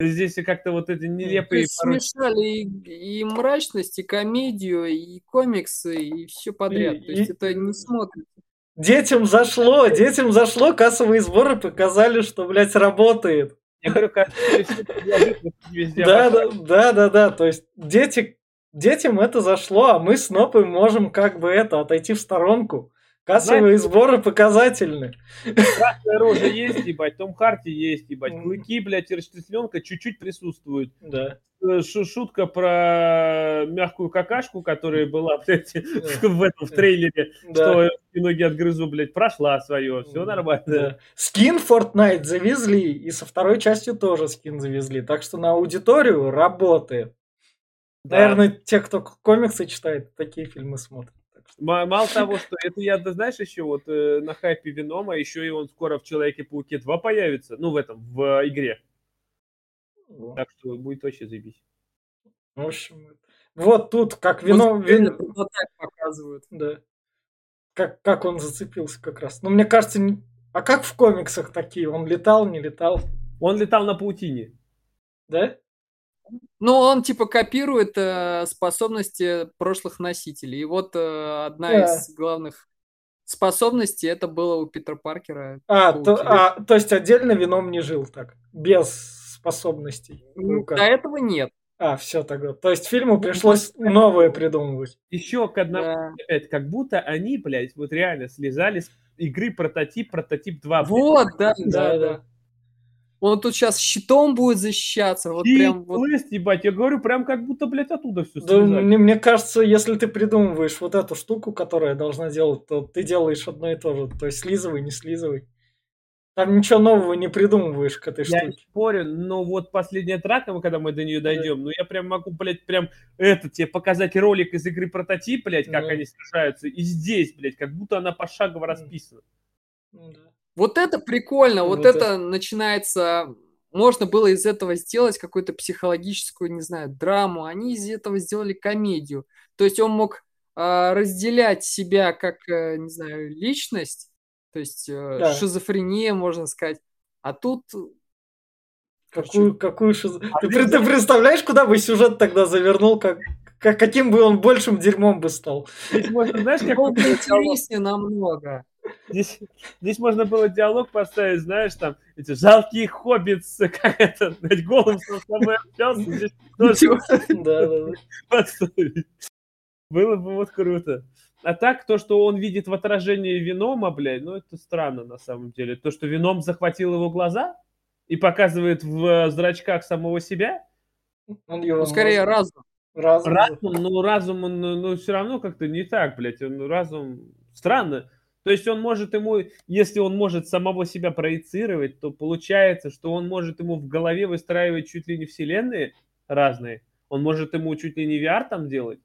Здесь как-то вот эти нелепые... есть порой- смешали и, и мрачность, и комедию, и комиксы, и все подряд. И- То есть и- это не смотрится. Детям зашло, детям зашло, кассовые сборы показали, что, блядь, работает. Я говорю, как все предложить, везде Да, да, да, да, да. То есть дети, детям это зашло, а мы с Нопой можем как бы это отойти в сторонку. Кассовые Знаете, сборы показательны. Красная рожа есть, ебать, Том Харти есть, ебать, клыки, блядь, и расчленка чуть-чуть присутствуют. Да. Э, шу- Шутка про мягкую какашку, которая была, блядь, в этом в трейлере, что ноги отгрызу, блядь, прошла свое, все нормально. Скин Fortnite завезли, и со второй частью тоже скин завезли. Так что на аудиторию работает. Наверное, те, кто комиксы читает, такие фильмы смотрят. Мало того, что это я, да, знаешь, еще вот э, на хайпе Венома, еще и он скоро в Человеке-пауке 2 появится, ну, в этом, в э, игре. Вот. Так что будет вообще заебись. В общем, вот тут как вино... Вот реально вин- прототип показывают. Да. Как, как он зацепился как раз. Ну, мне кажется, не- а как в комиксах такие? Он летал, не летал? Он летал на паутине. Да? Ну, он типа копирует э, способности прошлых носителей. И вот э, одна Да. из главных способностей это было у Питера Паркера. А, то, а, то есть отдельно вином не жил так, без способностей. Ну, Ну? До этого нет. А, все тогда. То есть фильму пришлось новое придумывать. Еще к одному, Да. опять, как будто они, блядь, вот реально слезали с игры прототип, прототип 2. блядь. Вот, да, Да, да, да. Он тут сейчас щитом будет защищаться. Вот И прям вот. ебать, я говорю, прям как будто, блядь, оттуда все Да, мне, мне кажется, если ты придумываешь вот эту штуку, которая должна делать, то ты делаешь одно и то же. То есть слизывай, не слизывай. Там ничего нового не придумываешь к этой Я не штуке. спорю, но вот последняя драка, мы- когда мы до нее дойдем, ну я прям могу, блядь, прям это, тебе показать ролик из игры прототип, блядь, как Ну. они сражаются, и здесь, блядь, как будто она пошагово расписана. Ну да. Вот это прикольно. Вот, Вот это начинается. Можно было из этого сделать какую-то психологическую, не знаю, драму. Они из этого сделали комедию. То есть он мог а, разделять себя как, э, не знаю, личность, то есть э, Да. шизофрения, можно сказать. А тут Какую, какую шиз- А ты, ты представляешь, куда бы сюжет тогда завернул, как, как- каким бы он большим дерьмом бы стал? Здесь можно, знаешь, как диалог? интереснее намного. Здесь, здесь можно было диалог поставить, знаешь, там, эти жалкие хоббитсы, как это, блядь, голым с собой общался, здесь тоже Да, да, да. подставить. Было бы вот круто. А так, то, что он видит в отражении Венома, блядь, ну это странно на самом деле. То, что Веном захватил его глаза и показывает в э, зрачках самого себя, Он его Ну, скорее мозг- разум. разум- разум, ну разум, он, ну, ну, все равно как-то не так, блядь, он, разум странно. То есть он может ему, если он может самого себя проецировать, то получается, что он может ему в голове выстраивать чуть ли не вселенные разные. Он может ему чуть ли не VR там делать.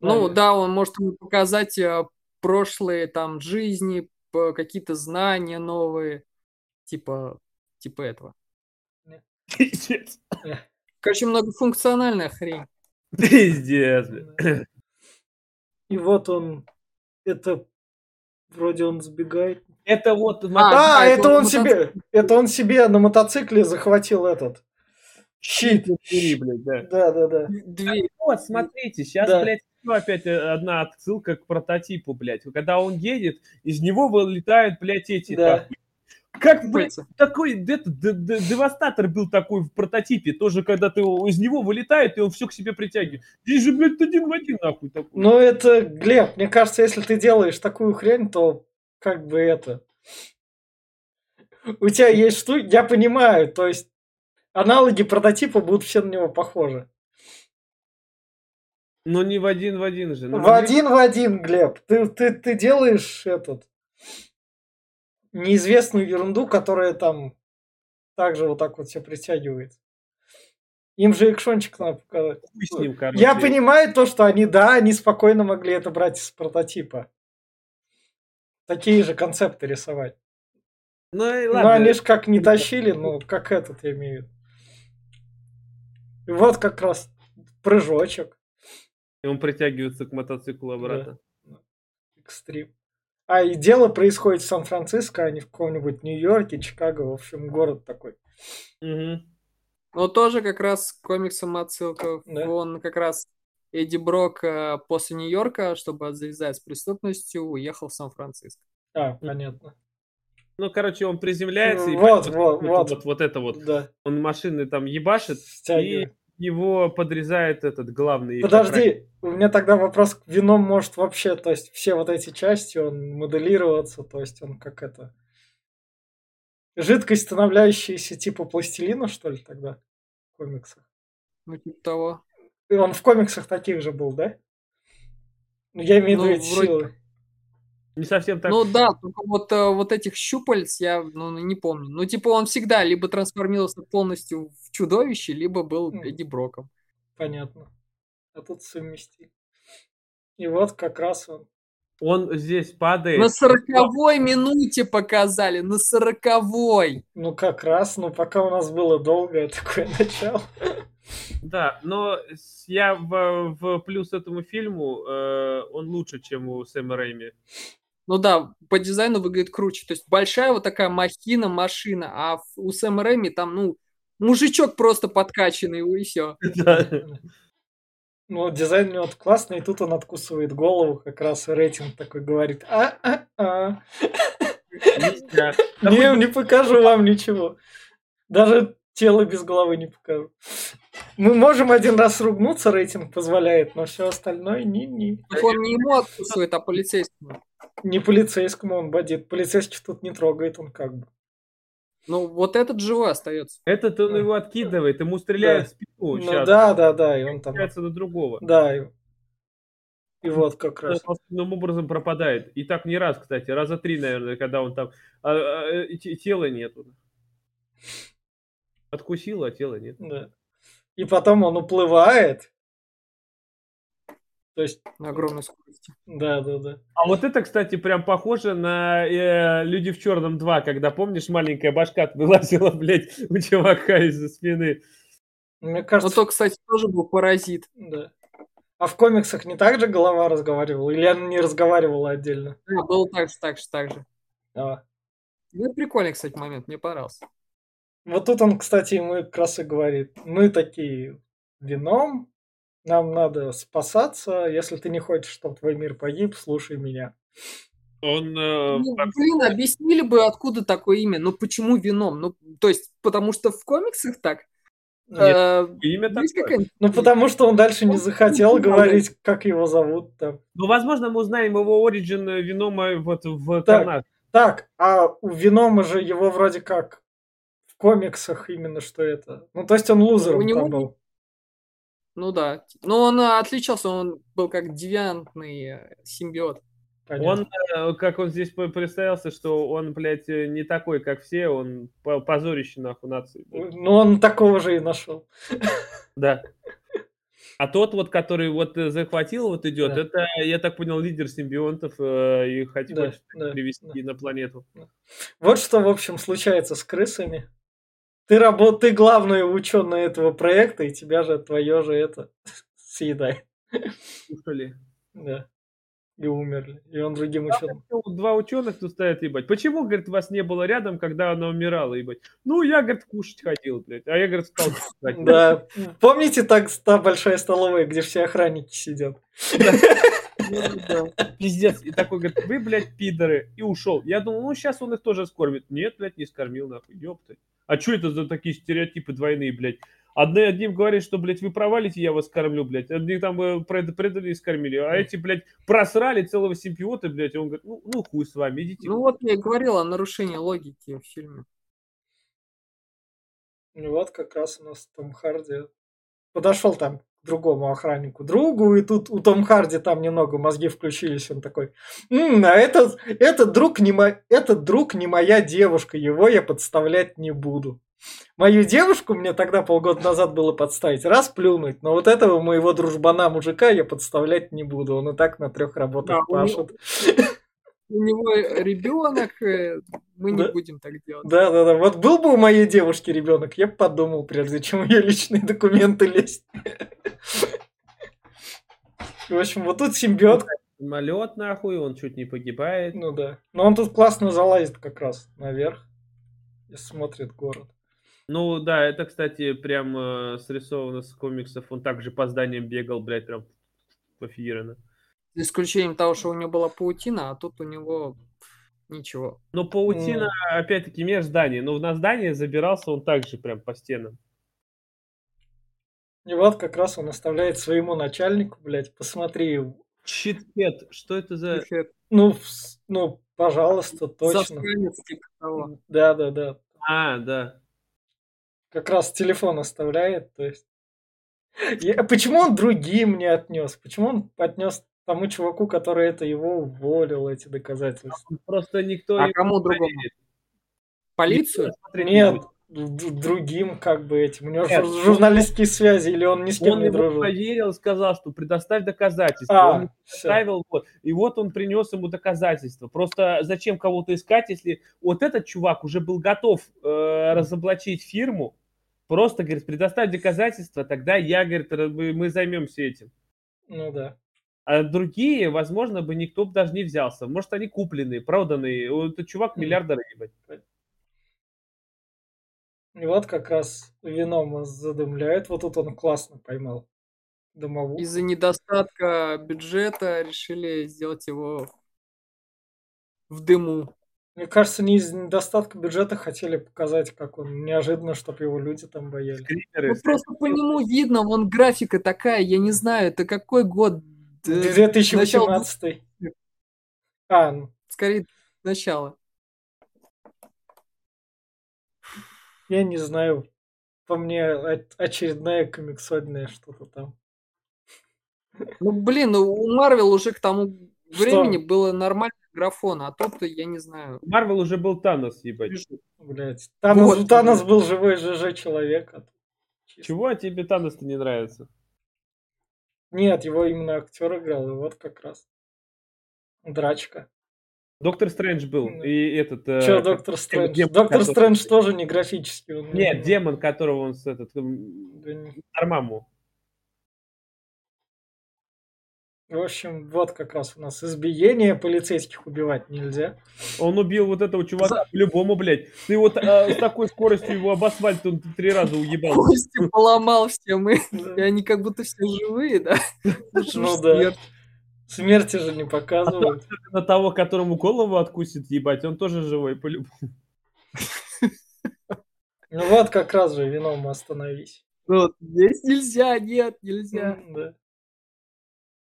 Ну Да. он может ему показать э, прошлые там жизни, какие-то знания новые, типа, типа этого. Пиздец. Короче, многофункциональная хрень. Пиздец, блядь. И вот он, это вроде он сбегает. Это вот... А, А, это он он себе, это он себе на мотоцикле захватил этот щит. Внутри, блядь, да. Да, да, да. Дверь. Вот, смотрите, сейчас, Да. блядь, еще опять э, одна отсылка к прототипу, блядь. Когда он едет, из него вылетают, блядь, эти Да. Как, блядь, такой это, девастатор был такой в прототипе, тоже когда ты из него вылетает, и он все к себе притягивает. Здесь же, блядь, один в один нахуй такой. Ну это, Глеб, мне кажется, если ты делаешь такую хрень, то как бы это... У тебя есть что? Я понимаю, то есть аналоги прототипа будут все на него похожи. Но не в один в один же. В один в один, Глеб. Ты, ты, ты делаешь этот неизвестную ерунду, которая там также вот так вот все притягивает. Им же экшончик надо показать. Ним, Я понимаю то, что они, да, они спокойно могли это брать из прототипа. Такие же концепты рисовать. Ну, и ладно. Но они же как не тащили, ну, как этот я имею в виду. И вот как раз прыжочек. И он притягивается к мотоциклу обратно. Да. Экстрим. А и дело происходит в Сан-Франциско, а не в каком-нибудь Нью-Йорке, Чикаго, в общем, город такой. Угу. Ну, тоже как раз к комиксам отсылка. Да. Он как раз Эдди Брок э, после Нью-Йорка, чтобы завязать с преступностью, уехал в Сан-Франциско. А, понятно. Ну, короче, он приземляется и вот, вот, вот, вот, вот это вот. Да. Он машины там ебашит, Стягивает. и его подрезает этот главный. Подожди, у меня тогда вопрос, вином может вообще, то есть все вот эти части, он моделироваться, то есть он как это... Жидкость, становляющаяся типа пластилина, что ли, тогда в комиксах? Ну, типа того. И он в комиксах таких же был, да? Ну, я имею в виду ну, эти вроде... силы. Не совсем так. Ну да, только вот, э, вот этих щупальц я ну, не помню. Ну, типа, он всегда либо трансформировался полностью в чудовище, либо был Эдди Броком. Понятно. А тут совместим. И вот как раз он. Он здесь падает. На сороковой минуте показали, на сороковой. Ну как раз, ну пока у нас было долгое такое начало. Да, но я в, в плюс этому фильму, э, он лучше, чем у Сэма Рэйми. Ну да, по дизайну выглядит круче. То есть большая вот такая махина, машина, а у Сэма Рэми там, ну, мужичок просто подкачанный, и все. Ну, дизайн у него классный, и тут он откусывает голову, как раз рейтинг такой говорит, а-а-а. Не, не покажу вам ничего. Даже тело без головы не покажу. Мы можем один раз ругнуться, рейтинг позволяет, но все остальное не-не. Он не ему откусывает, а полицейскому. Не полицейскому он бодит. Полицейский тут не трогает, он как бы. Ну, вот этот живой остается. Этот он его откидывает, ему стреляют да. в спину. Ну сейчас. да, да, да, и он там... на другого. Да, и, и вот как раз. Он основным образом пропадает. И так не раз, кстати, раза три, наверное, когда он там... А, а, а, тела нету. Откусил, а тела нет. Да. И потом он уплывает, то есть... На огромной скорости. Да, да, да. А вот это, кстати, прям похоже на э, «Люди в черном 2», когда, помнишь, маленькая башка вылазила, блядь, у чувака из-за спины. Мне кажется... Ну, то, кстати, тоже был паразит. Да. А в комиксах не так же голова разговаривала? Или она не разговаривала отдельно? Да, было так же, так же, так же. А. Ну, прикольный, кстати, момент, мне понравился. Вот тут он, кстати, ему как раз и говорит. Мы такие вином, нам надо спасаться. Если ты не хочешь, чтобы твой мир погиб, слушай меня. Он, э, ну, блин, объяснили бы, откуда такое имя. Ну, почему вином? Ну, то есть, потому что в комиксах так? Нет, э, имя такое. Ну, потому что он дальше не захотел говорить, как его зовут там. Ну, возможно, мы узнаем его оригин Винома вот в так, Так, а у Винома же его вроде как в комиксах именно что это. Ну, то есть он лузером у него... был. Ну да. Но он э, отличался, он был как девиантный э, симбиот. Понятно. Он, э, как он здесь представился, что он, блядь, не такой, как все, он позорище нахуй нации. Ну, он такого же и нашел. Да. А тот вот, который вот захватил, вот идет, да. это, я так понял, лидер симбионтов и хотел да, да, привести да. на планету. Вот что, в общем, случается с крысами. Ты работ, ты главный ученый этого проекта, и тебя же твое же это съедает. Ушли. Да. И умерли. И он другим ученым. Два ученых тут стоят, ебать. Почему, говорит, вас не было рядом, когда она умирала, ебать? Ну, я, говорит, кушать ходил, блядь. А я, говорит, стал Да. Помните так та большая столовая, где все охранники сидят? Пиздец. И такой говорит, вы, блядь, пидоры. И ушел. Я думал, ну сейчас он их тоже скормит. Нет, блядь, не скормил, нахуй. Ёпта. А что это за такие стереотипы двойные, блядь? Одни, одним говорит, что, блядь, вы провалите, я вас кормлю, блядь. Одни там э, предали и скормили. А эти, блядь, просрали целого симбиота, блядь. И он говорит, ну, ну хуй с вами, идите. Ну вот я и говорил о нарушении логики в фильме. Ну вот как раз у нас Том Харди подошел там другому охраннику другу, и тут у Том Харди там немного мозги включились, он такой, «М, а этот, этот, друг не мо... этот друг не моя девушка, его я подставлять не буду. Мою девушку мне тогда полгода назад было подставить, раз плюнуть, но вот этого моего дружбана мужика я подставлять не буду, он и так на трех работах Да, у него- пашет. У него ребенок, мы не Да. будем так делать. Да, да, да. Вот был бы у моей девушки ребенок, я бы подумал, прежде чем ее личные документы лезть. В общем, вот тут симбиот. Самолет, нахуй, он чуть не погибает. Ну да. Но он тут классно залазит как раз наверх и смотрит город. Ну да, это, кстати, прям э, срисовано с комиксов. Он также по зданиям бегал, блядь, прям офигенно. За исключением того, что у него была паутина, а тут у него ничего. Но паутина, опять-таки, меж зданий. Но на здание забирался он также прям по стенам. И вот как раз он оставляет своему начальнику, блядь, посмотри. Читкет, что это за... Эффект. Ну, ну, пожалуйста, точно. Типа. Да, да, да. А, да. Как раз телефон оставляет, то есть. Я- почему он другим не отнес? Почему он отнес тому чуваку, который это его уволил, эти доказательства? Просто никто... А кому другому? Полицию? Нет, другим как бы этим. У него Нет, жур- журналистские связи, или он ни с кем Он не дружил? поверил, сказал, что предоставь доказательства. Он А, все. предоставил, вот. и вот он принес ему доказательства. Просто зачем кого-то искать, если вот этот чувак уже был готов э, разоблачить фирму, просто, говорит, предоставь доказательства, тогда я, говорит, мы займемся этим. Ну да. А другие, возможно, бы никто бы даже не взялся. Может, они купленные, проданные. Вот Этот чувак миллиардер, ебать. И вот как раз вином задымляет. Вот тут он классно поймал домовую. Из-за недостатка бюджета решили сделать его в дыму. Мне кажется, не из недостатка бюджета хотели показать, как он неожиданно, чтобы его люди там боялись. Ну, просто по нему видно, вон графика такая, я не знаю, это какой год? Д- начало 2018. А, ну, Скорее, начало. я не знаю. По мне очередная комиксодная что-то там. Ну, блин, ну, у Марвел уже к тому Что? времени было нормальный графон, а тут я не знаю. Марвел уже был Танос, ебать. Блять. Танос, Вот. у Танос был живой ЖЖ человек. а. Чего тебе Танос-то не нравится? Нет, его именно актер играл, и вот как раз. Драчка. Доктор Стрэндж был. Ну. И этот... э, Че, как- Доктор Стрэндж? демон, Доктор который- Стрэндж тоже не графический. он Нет, демон, которого он с этот... Да не- Нормаму. В общем, вот как раз у нас избиение полицейских убивать нельзя. Он убил вот этого чувака по-любому, блядь. Ты вот э, с такой скоростью его об асфальт он три раза уебал. Кости поломал всем, и, Да. и они как будто все живые, да? Ну да. смерть. Смерти же не показывают. На того, которому голову откусит, ебать, он тоже живой по-любому. Ну вот как раз же вином остановись. Ну, вот здесь нельзя, нет, нельзя. Да.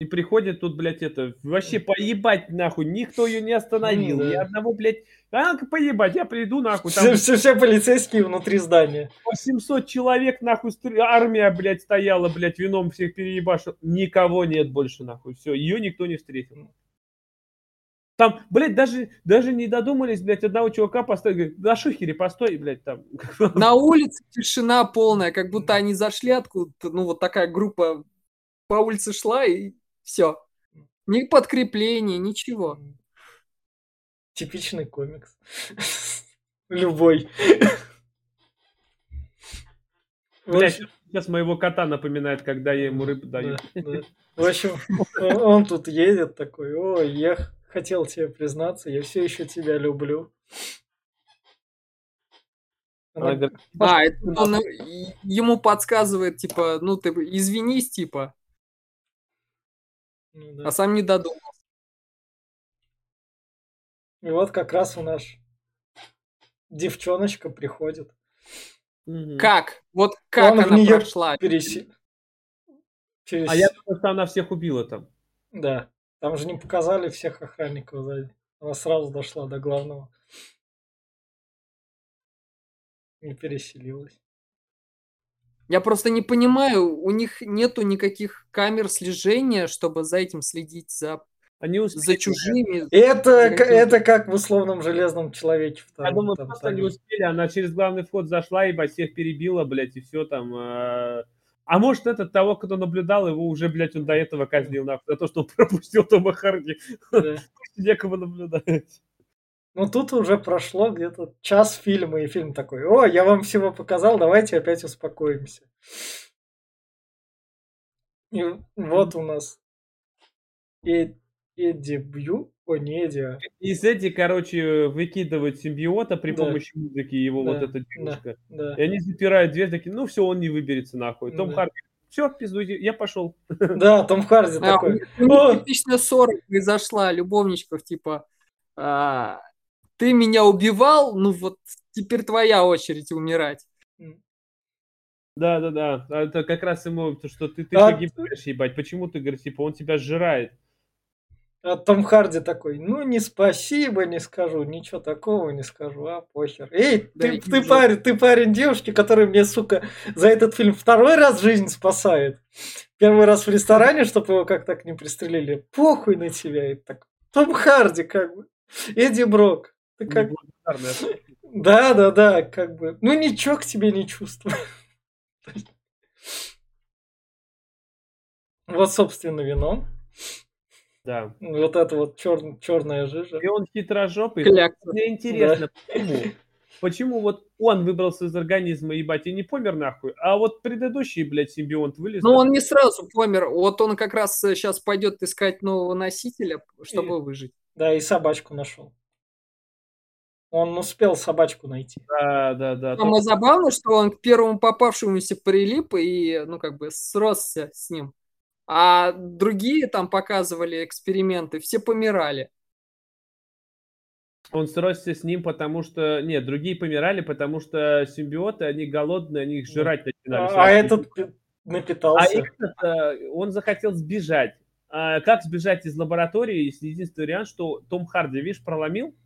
И приходит тут, блядь, это, вообще поебать нахуй, никто ее не остановил, да. ни одного, блядь, а, поебать, я приду нахуй, Все, там все, все полицейские внутри здания. 800 человек, нахуй, стр- армия, блядь, стояла, блядь, вином всех переебашил, никого нет больше, нахуй, все, ее никто не встретил. Там, блядь, даже, даже не додумались, блядь, одного чувака поставить, говорит, на шухере постой, блядь, там. На улице тишина полная, как будто они зашли откуда-то, ну, вот такая группа по улице шла, и все. Ни подкрепления, ничего. Типичный комикс. Любой. Общем, сейчас моего кота напоминает, когда я ему рыбу даю. да, да. В общем, он он тут едет такой, ой, я хотел тебе признаться, я все еще тебя люблю. Она А, это он ему подсказывает, типа, ну, ты бы извинись, типа. Ну а да. сам не додумал. И вот как раз у нас девчоночка приходит. Как? Вот как Он в она неё прошла? Переси... Через... А я думаю, что она всех убила там. Да. Там же не показали всех охранников сзади. Она сразу дошла до главного. И переселилась. Я просто не понимаю, у них нету никаких камер слежения, чтобы за этим следить, за, Они за успели. чужими. Это, За это как в условном железном человеке Я втором. думаю, там, просто не там. успели. Она через главный вход зашла, ебать, всех перебила, блядь, и все там. э. А может, этот того, кто наблюдал, его уже, блядь, он до этого казнил, нахуй, за то, что он пропустил Тома Харди. Да. Некого наблюдать. Ну тут уже прошло где-то час фильма, и фильм такой, о, я вам всего показал, давайте опять успокоимся. И вот у нас Э- Эдди Бью, о, не Эдди, а И с Эдди, короче, выкидывают симбиота при Да. помощи музыки его вот Да, эта девушка. да. И они запирают дверь, такие, ну все, он не выберется нахуй. Том Да. Харди, все, пиздуйте, я пошел. Да, Том Харди А, такой, типичная ссора произошла любовничков, типа, а, ты меня убивал, ну вот теперь твоя очередь умирать. Да, да, да. А Это как раз ему, то, что ты, ты А- погибаешь, ебать. Почему ты, говоришь, типа, он тебя сжирает. А Том Харди такой, ну не спасибо, не скажу, ничего такого не скажу, а похер. Эй, Да ты, ты парень, ты парень девушки, который мне, сука, за этот фильм второй раз жизнь спасает. Первый раз в ресторане, чтобы его как так не пристрелили. Похуй на тебя. И так, Том Харди, как бы. Эдди Брок. Ты как... Да, да, да, как бы. Ну ничего к тебе не чувствую. Вот, собственно, вино. Да. Вот это вот чер- черная жижа. И он хитрожопый. Клякса. Мне интересно, почему? Почему вот он выбрался из организма, ебать, и не помер нахуй, а вот предыдущий, блядь, симбионт вылез. Ну, он не сразу помер. Вот он как раз сейчас пойдет искать нового носителя, чтобы выжить. Да, и собачку нашел. Он успел собачку найти. Да, да, да. Самое забавное, что он к первому попавшемуся прилип и, ну, как бы сросся с ним. А другие там показывали эксперименты, все помирали. Он сросся с ним, потому что... Нет, другие помирали, потому что симбиоты, они голодные, они их жрать начинали. А, а этот пи- А напитался. этот, э, он захотел сбежать. А как сбежать из лаборатории, если единственный вариант, что Том Харди, видишь, проломил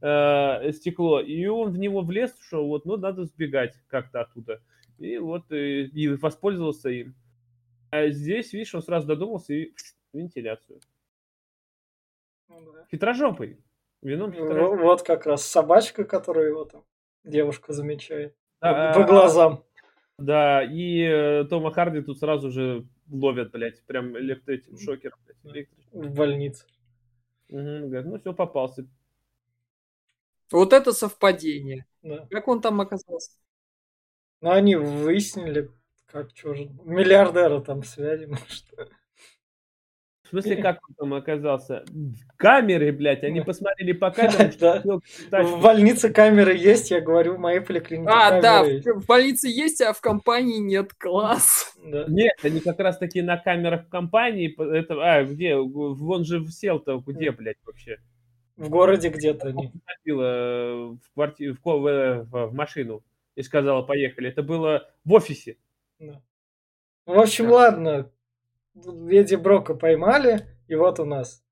э, стекло, и он в него влез, что вот, ну, надо сбегать как-то оттуда. И вот э, и воспользовался им. А здесь, видишь, он сразу додумался и вентиляцию. Ну да. Хитрожопый. Вином хитрожопый. В- Вот как раз собачка, которую его там девушка замечает. А, По глазам. Да, и э, Тома Харди тут сразу же ловят, блядь, прям электро- этим шокером. блядь. В больнице. Мгм, говорят, ну все, попался. Вот это совпадение. Да. Как он там оказался? Но они выяснили, как же. Миллиардера там связи, может. В смысле, как он там оказался? В камере, блядь, они посмотрели по камерам, В больнице камеры есть, я говорю, в моей поликлинике А, да, камеры есть. в, больнице есть, а в компании нет. Класс. Да. Нет, они как раз таки на камерах в компании. Это, а, где? Вон же сел-то, где, блядь, вообще? В городе где-то они. Ходила в, кварти... в, ко- в- в- машину и сказала, поехали. Это было в офисе. Да. Ну, в общем, ладно. Эдди Брока поймали, и вот у нас.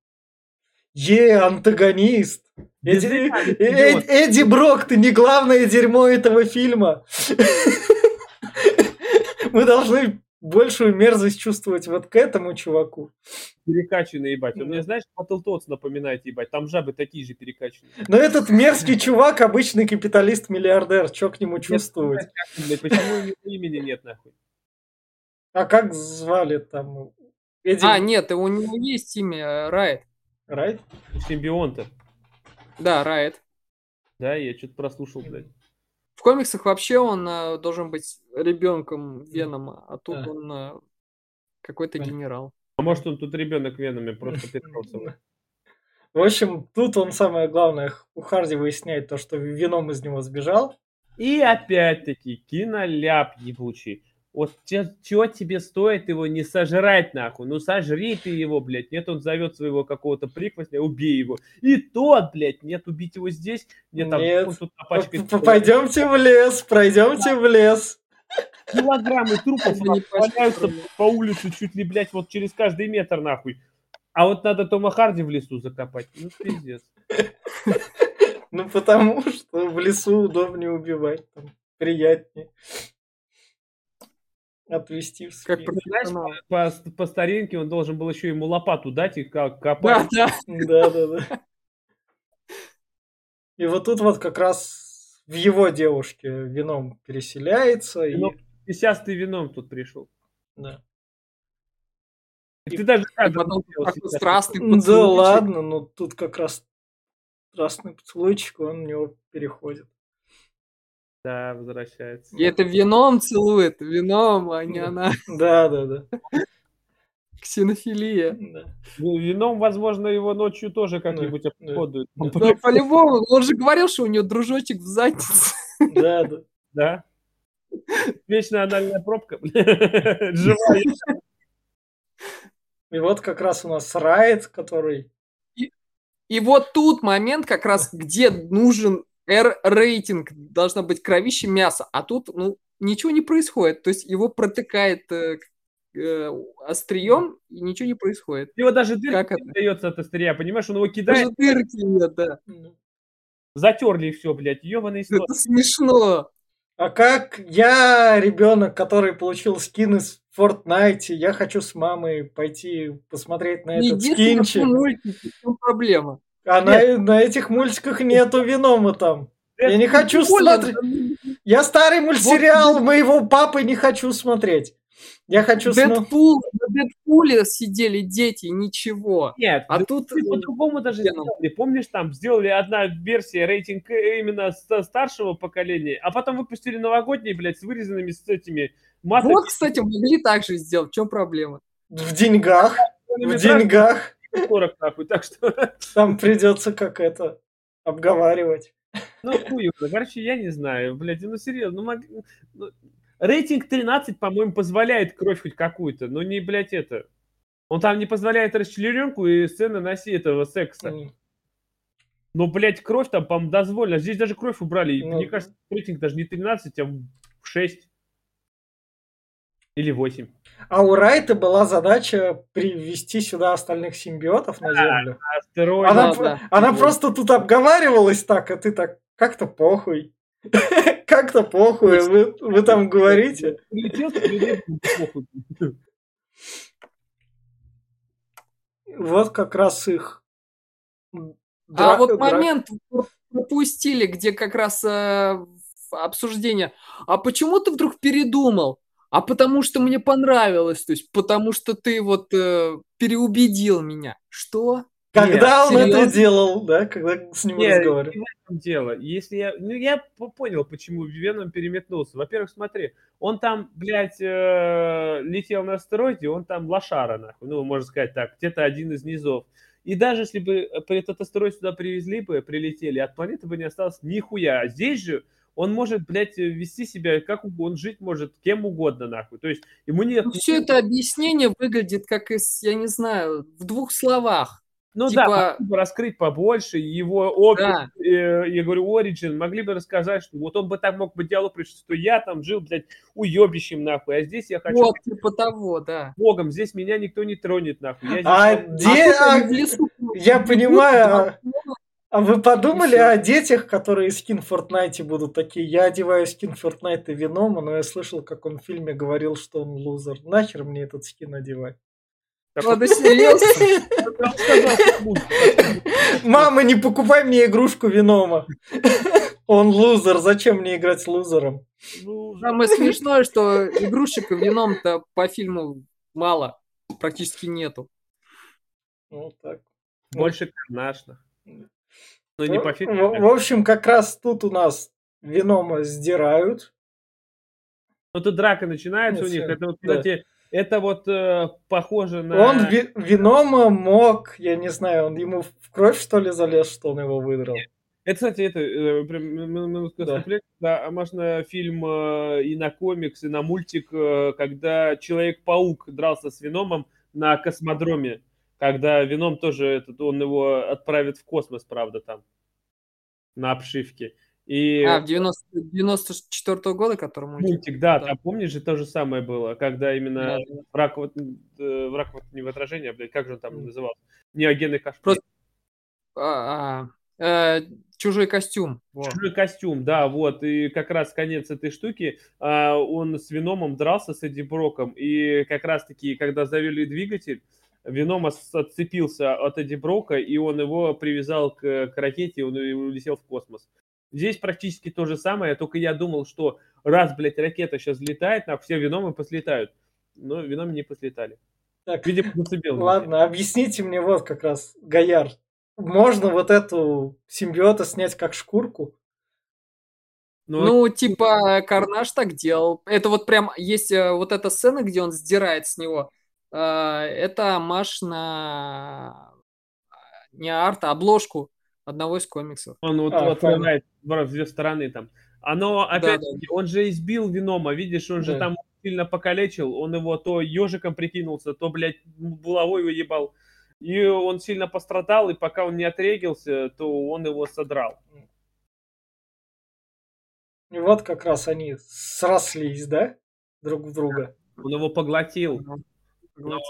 Е, антагонист. Эдди, Э- идёт. Э- Эдди Брок, ты не главное дерьмо этого фильма. Мы должны большую мерзость чувствовать вот к этому чуваку. Перекачанный, ебать. Он Да. мне, знаешь, Баттлтотс напоминает, ебать. Там жабы такие же перекачанные. Но этот мерзкий чувак обычный капиталист-миллиардер. Чё к нему чувствовать? Почему у него имени нет, нахуй? А как звали там? Эдди А, нет, у него есть имя э, Райт. Райт? Симбионта. Да, Райт. Да, я что-то прослушал, блядь. В комиксах вообще он э, должен быть ребенком Венома, а тут Да. он э, какой-то генерал. А может, он тут ребенок Венами просто перекрался. В общем, тут он самое главное, у Харди выясняет то, что вином из него сбежал. И опять-таки киноляп ебучий. Вот что тебе стоит его не сожрать, нахуй? Ну сожри ты его, блядь. Нет, он зовет своего какого-то приквостня, убей его. И тот, блядь, нет, убить его здесь. Нет, там, Нет. он тут напачкает. Пойдемте в лес, пройдемте в лес. Килограммы трупов валяются по улице чуть ли, блядь, вот через каждый метр, нахуй. А вот надо Тома Харди в лесу закопать. Ну, пиздец. Ну, потому что в лесу удобнее убивать, там приятнее. Отвести в Как спину. Знаешь, профессионал. по, по старинке он должен был еще ему лопату дать и как Да, копать. да. Да, да, да. И вот тут вот как раз в его девушке вином переселяется. И... Ну, И сейчас ты вином тут пришел. Да. И ты даже И кадр потом такой страстный Да поцелуйчик. ладно, но тут как раз страстный поцелуйчик, он в него переходит. Да, возвращается. И это вином целует, вином, а не Да. она. Да, да, да. Ксенофилия. Да. Ну, Вином, возможно, его ночью тоже как-нибудь да. обходуют. Да. Да, по-любому, он же говорил, что у него дружочек в заднице. Да, да. Да? Вечная анальная пробка. Живая. И вот как раз у нас Райт, который... И вот тут момент как раз, где нужен R-рейтинг, должна быть кровище мясо, а тут, ну, ничего не происходит. То есть его протыкает э, э, острием, и ничего не происходит. Его даже дырка Как не это? дается от острия, понимаешь? Он его кидает, Даже дырки нет, да. затерли и все, блядь. Ебаный история. Это смешно. А как я, ребенок, который получил скин из Fortnite, я хочу с мамой пойти посмотреть на этот Иди ты скинчик. мультики, в чем проблема? А на, на этих мультиках нету винома там. Я не хочу смотреть. Я старый мультсериал моего папы не хочу смотреть. Я хочу смотреть. Дэдпул, на Дэдпуле сидели дети, ничего. Нет, А тут... ты по-другому даже сделали. Помнишь, там сделали одна версия рейтинг э, именно ста- старшего поколения, а потом выпустили новогодний, блядь, с вырезанными с этими матами. Вот, кстати, могли так же сделать. В чем проблема? В деньгах. В деньгах. 40 нахуй, так что, Там придется как это обговаривать. ну, хуй его. Короче, я не знаю, блядь, ну, серьезно, ну, мог- ну, рейтинг 13, по-моему, позволяет кровь хоть какую-то, но не, блядь, это. Он там не позволяет расчлененку и сцены носи этого секса. М. Но, блядь, кровь там, по-моему, дозволена. Здесь даже кровь убрали. Ну, мне кажется, рейтинг даже не 13, а 6. Или 8. А у Райта была задача привести сюда остальных симбиотов на Землю. Астероид. Она, да, да. она Вот. просто тут обговаривалась так, а ты так, как-то похуй. Как-то похуй, вы, вы там говорите. Вот как раз их А драка- вот драка. момент пропустили, где как раз э, обсуждение. А почему ты вдруг передумал? А потому что мне понравилось, то есть потому что ты вот э, переубедил меня. Что? Когда он серьезно? это делал, да, когда с ним Не, разговаривал. не в этом дело. Если я, ну, я по- понял, почему Веном переметнулся. Во-первых, смотри, он там, блядь, э, летел на астероиде, он там лошара, нахуй, ну, можно сказать так, где-то один из низов. И даже если бы э, этот астероид сюда привезли бы, прилетели, от планеты бы не осталось нихуя. А здесь же он может, блядь, вести себя как угодно, он жить может кем угодно, нахуй. То есть ему нет... Ну, все это объяснение выглядит как из, я не знаю, в двух словах. Ну Типа- да, могли бы раскрыть побольше его опыт, Да. э, я говорю, Origin, могли бы рассказать, что вот он бы так мог бы диалог пришли, что я там жил, блядь, уебищем, нахуй, а здесь я хочу Вот, типа того, да. богом, здесь меня никто не тронет, нахуй. Я здесь А там- где... А а- они в лесу я понимаю, два- А вы подумали о детях, которые скин в Fortnite будут такие? Я одеваю скин Fortnite и Венома, но я слышал, как он в фильме говорил, что он лузер. Нахер мне этот скин одевать? Так Ладно, серьезно? Мама, не покупай мне игрушку Венома. Он лузер, зачем мне играть с лузером? Ну, Самое смешное, что игрушек вином-то по фильму мало, практически нету. Вот так. Больше карнашных. Ну, не по В, фильму. в общем, как раз тут у нас Венома сдирают. Ну, тут драка начинается Ну, у них. Это вот, да. кстати, это вот э, похоже на... Он Ви- Венома мог, я не знаю, он ему в кровь что ли залез, что он его выдрал? Это, кстати, это э, прям минутку Да. Да, можно фильм э, и на комикс, и на мультик, э, когда Человек-паук дрался с Веномом на космодроме, когда Веном тоже, этот, он его отправит в космос, правда, там, на обшивке. И А, в 90 94 года, который мультик? да, Да. там, помнишь же, то же самое было, когда именно Да, враг, вот, э, враг вот не в отражении, а, блядь, как же он там М. назывался? Неогенный кошмар. Просто- А, а, э, чужой костюм. Во. Чужой костюм, да, вот, и как раз конец этой штуки, а, он с Веномом дрался с Эдди Броком, и как раз-таки, когда завели двигатель, Веном ос- отцепился от Эдди Брока, и он его привязал к, к ракете, и он улетел в космос. Здесь практически то же самое, только я думал, что раз, блядь, ракета сейчас взлетает, на все Веномы послетают. Но Веномы не послетали. Так, Видимо, зацепил. ладно, объясните мне вот как раз, Гояр. Можно вот эту симбиота снять как шкурку? Но Ну, типа, Карнаж так делал. Это вот прям есть э, вот эта сцена, где он сдирает с него. Э, Это маш на не арт, а обложку одного из комиксов. Он вот А, отрывает в две стороны там. Оно, Да, опять да. он же избил Венома, видишь, он же Да. там сильно покалечил, он его то ежиком прикинулся, то, блядь, булавой его ебал. И он сильно пострадал, и пока он не отрегился, то он его содрал. И вот как раз они срослись, да? Друг в друга. Он его поглотил.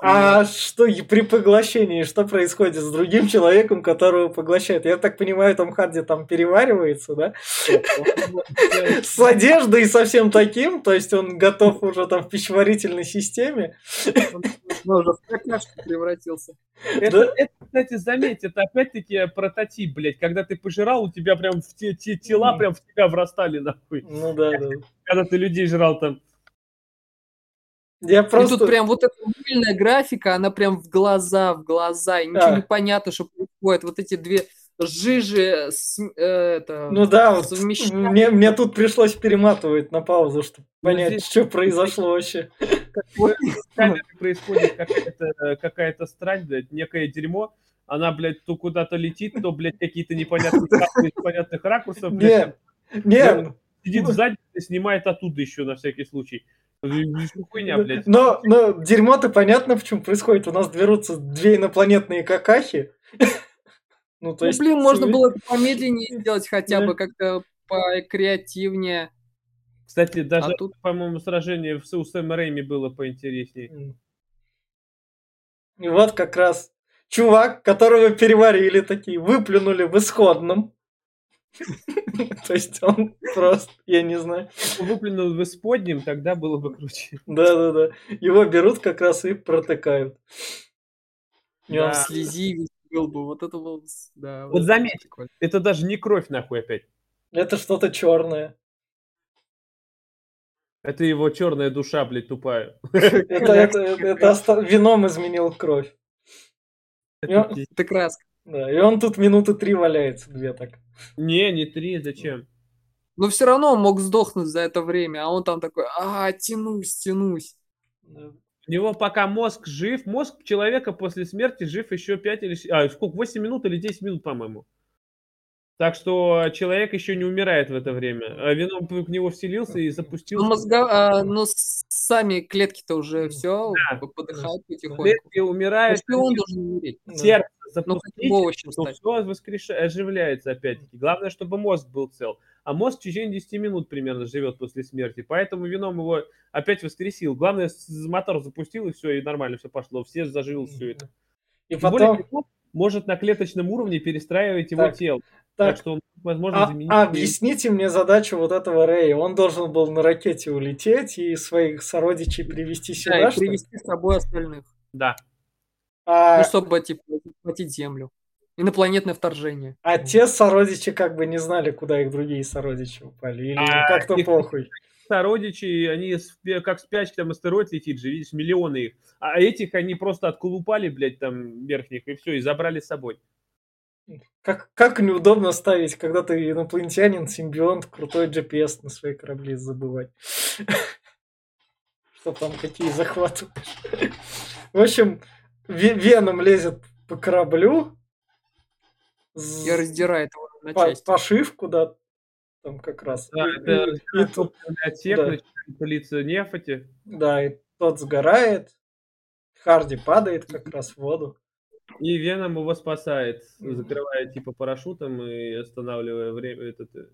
А что при поглощении, что происходит с другим человеком, которого поглощает? Я так понимаю, Том Харди там переваривается, да? С одеждой и со всем таким, то есть он готов уже там в пищеварительной системе. Он уже в какашку превратился. Это, кстати, заметь, это опять-таки прототип, блядь. Когда ты пожирал, у тебя прям в те, те тела прям в тебя врастали, нахуй. Ну да, да. Когда ты людей жрал там. Я И просто... тут прям вот эта мыльная графика, она прям в глаза, в глаза, и ничего А. не понятно, что происходит. Вот эти две жижи, с- э, это, Ну да, вот мне, мне тут пришлось перематывать на паузу, чтобы Ну, понять, здесь- что произошло вообще. Происходит какая-то какая странь, блядь, некое дерьмо. Она, блядь, то куда-то летит, то, блядь, какие-то непонятные кадры из непонятных ракурсов, блядь. Нет, нет, Сидит сзади, снимает оттуда еще на всякий случай. Ну, Хуйня, блядь. но, но дерьмо-то понятно, почему происходит. У нас дерутся две инопланетные какахи. Ну, то Ну, есть... блин, можно было помедленнее сделать хотя бы, как-то покреативнее. Кстати, даже, А тут- по-моему, сражение в- у Сэма Рэйми было поинтереснее. И вот как раз чувак, которого переварили такие, выплюнули в исходном. То есть он просто, я не знаю. Выплюнул в исподнем, тогда было бы круче. Да-да-да. Его берут как раз и протыкают. И он Слези был бы, вот это было, да. Вот это заметь. Это даже не кровь, нахуй, опять. Это что-то черное. Это его черная душа, блядь, тупая. Это, это, это оста- вином изменил кровь. Это. Это краска. Да, и он тут минуты три валяется, две так. Не, не три, зачем? Но все равно он мог сдохнуть за это время, а он там такой, а, тянусь, тянусь. Да. У него пока мозг жив, мозг человека после смерти жив еще 5 или... щ- А, сколько? 8 минут или 10 минут, по-моему. Так что человек еще не умирает в это время. А Веном в него вселился и запустил... Ну, мозга, а, но с- сами клетки-то уже все Да. подыхают потихоньку. Клетки умирают, и он должен умереть. Сердце Ну, запустить, овощем то все воскреш... оживляется опять-таки. Главное, чтобы мозг был цел. А мозг в течение 10 минут примерно живет после смерти. Поэтому вином его опять воскресил. Главное, мотор запустил, и все, и нормально все пошло. Все зажило все это. И Тем более, потом... Веном может на клеточном уровне перестраивать его Так, тело. Так, Так, что он, возможно, а- заменить... а объясните мне задачу вот этого Рэя. Он должен был на ракете улететь и своих сородичей привести Да, сюда, и что ли? привести с собой остальных. Да. А, Ну, чтобы, типа, захватить Землю. Инопланетное вторжение. а те сородичи как бы не знали, куда их другие сородичи упали. Или А, как-то их- похуй. Сородичи, они как спячки, там астероид летит же, видишь, миллионы их. А этих они просто отколупали, блядь, там, верхних, и все, и забрали с собой. Как, как неудобно ставить, когда ты инопланетянин, симбионт, крутой GPS на свои корабли забывать. Что там какие захватываешь. В общем, Ве- Веном лезет по кораблю. Я раздирает его на части. пошивку, да, там как раз. Да, И- это и- и тут- да. пылиться нефти. да, и тот сгорает, Харди падает как раз в воду. И Веном его спасает, закрывая типа парашютом и останавливая время. Этот, э,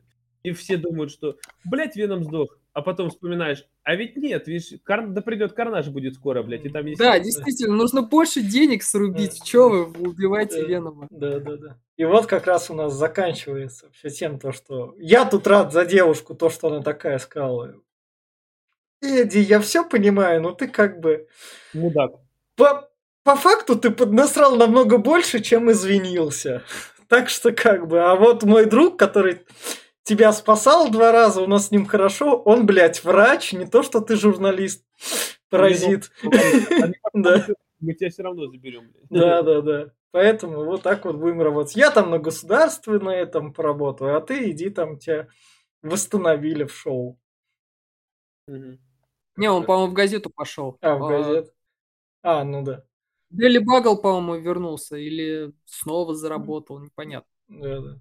и все думают, что, блядь, Веном сдох. А потом вспоминаешь, а ведь нет, видишь, кар... да придет Карнаж будет скоро, блядь, и там есть... Да, действительно, нужно больше денег срубить. Да. Че вы убиваете Да. Венома? Да, да, да. И вот как раз у нас заканчивается все тем, то, что я тут рад за девушку, то, что она такая сказала. Эдди, я все понимаю, но ты как бы... Мудак. По, по факту ты поднасрал намного больше, чем извинился. Так что как бы... А вот мой друг, который тебя спасал два раза, у нас с ним хорошо, он, блядь, врач, не то, что ты журналист, паразит. Потом, Мы тебя все равно заберем. Да, да, да. Поэтому вот так вот будем работать. Я там на государственное этом поработаю, а ты иди там тебя восстановили в шоу. Не, он, по-моему, в газету пошел. А, в газет. А, ну да. Дели Багл, по-моему, вернулся или снова заработал, непонятно. да, да.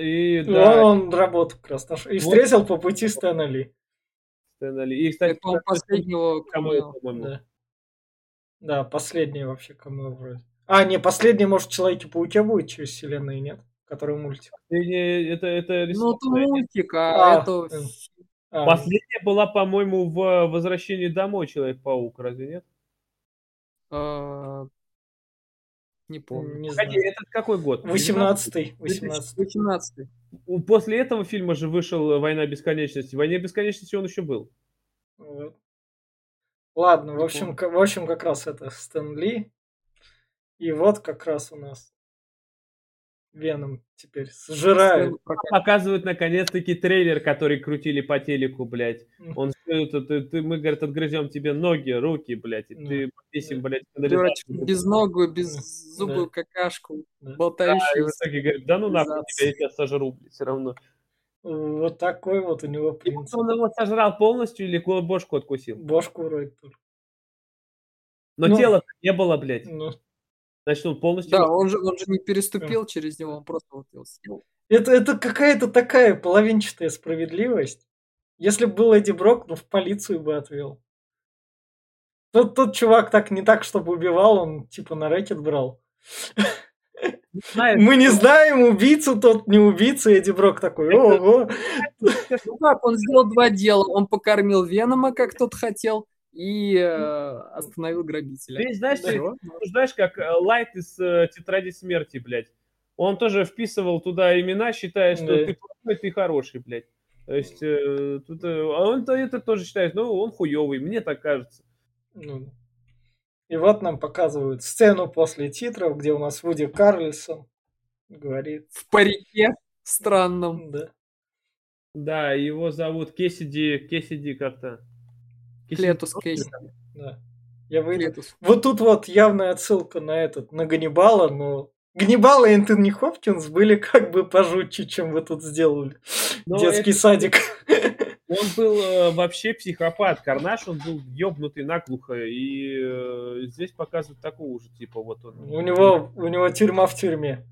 И Ну, да, Он работу как раз нашел. И Вот. встретил по пути Стэна Ли. Стэн Ли. И, кстати, Это, по-моему, последнего кому, камео. по-моему. Да. Да, последний вообще кому вроде. А, не, последний, может, в Человеке-пауке будет через вселенную, нет? Который мультик. Последняя- Это, это Ну, это мультик, а, А, это... э. А, Последняя была, по-моему, в «Возвращении домой» Человек-паук, разве нет? Э, Не помню. не Погоди, знаю. это какой год? 18-й. 18 18 У- После этого фильма же вышел «Война бесконечности». В «Войне бесконечности» он еще был. Вот. Ладно, в общем, в общем, как раз это Стэн Ли. И вот как раз у нас Веном теперь сжирает. Показывают, наконец-таки, трейлер, который крутили по телеку, блядь. Он стоит, ты, ты- мы, говорит, отгрызем тебе ноги, руки, блядь, и Да. ты повесим, блядь, канализацию. безногую, Да. беззубую какашку, Да. Да, и в болтающую. итоге говорит, да ну нахуй тебя, я тебя сожру, блядь, все равно. Вот такой вот у него И принцип. он его сожрал полностью или бошку откусил? Бошку вроде только. Но Ну. тела не было, блядь. Ну, Значит, он полностью... Да, он же, он же не переступил через него, он просто вот его съел. это, это какая-то такая половинчатая справедливость. Если бы был Эдди Брок, ну в полицию бы отвел. Тот, тот чувак так не так, чтобы убивал, он типа на рэкет брал. Знаешь, Мы не знаем, убийцу тот, не убийца. Эдди Брок такой, ого. Ну как, он сделал два дела. Он покормил Венома, как тот хотел, и э, остановил грабителя. Ты знаешь, Всё. ты знаешь, как э, Лайт из э, Тетради Смерти, блядь. Он тоже вписывал туда имена, считая, что Да. ты плохой, ты хороший, блядь. То есть, э, тут, э, а он-то это тоже считает, ну, он хуёвый, мне так кажется. Ну, И вот нам показывают сцену после титров, где у нас Вуди Карлисон говорит. В парике странном. Да. Да, его зовут Кесиди, Кесиди как-то. Клетус? Кейси. Да. Я выйду. Клетус. Вот тут вот явная отсылка на этот, на Ганнибала, но Ганнибал и Энтони Хопкинс были как бы пожутче, чем вы тут сделали. Но Детский это- садик. Он был э, вообще психопат. Карнаш, он был ёбнутый наглухо. И э, здесь показывают такого же, типа, вот он. У него, у него тюрьма в тюрьме.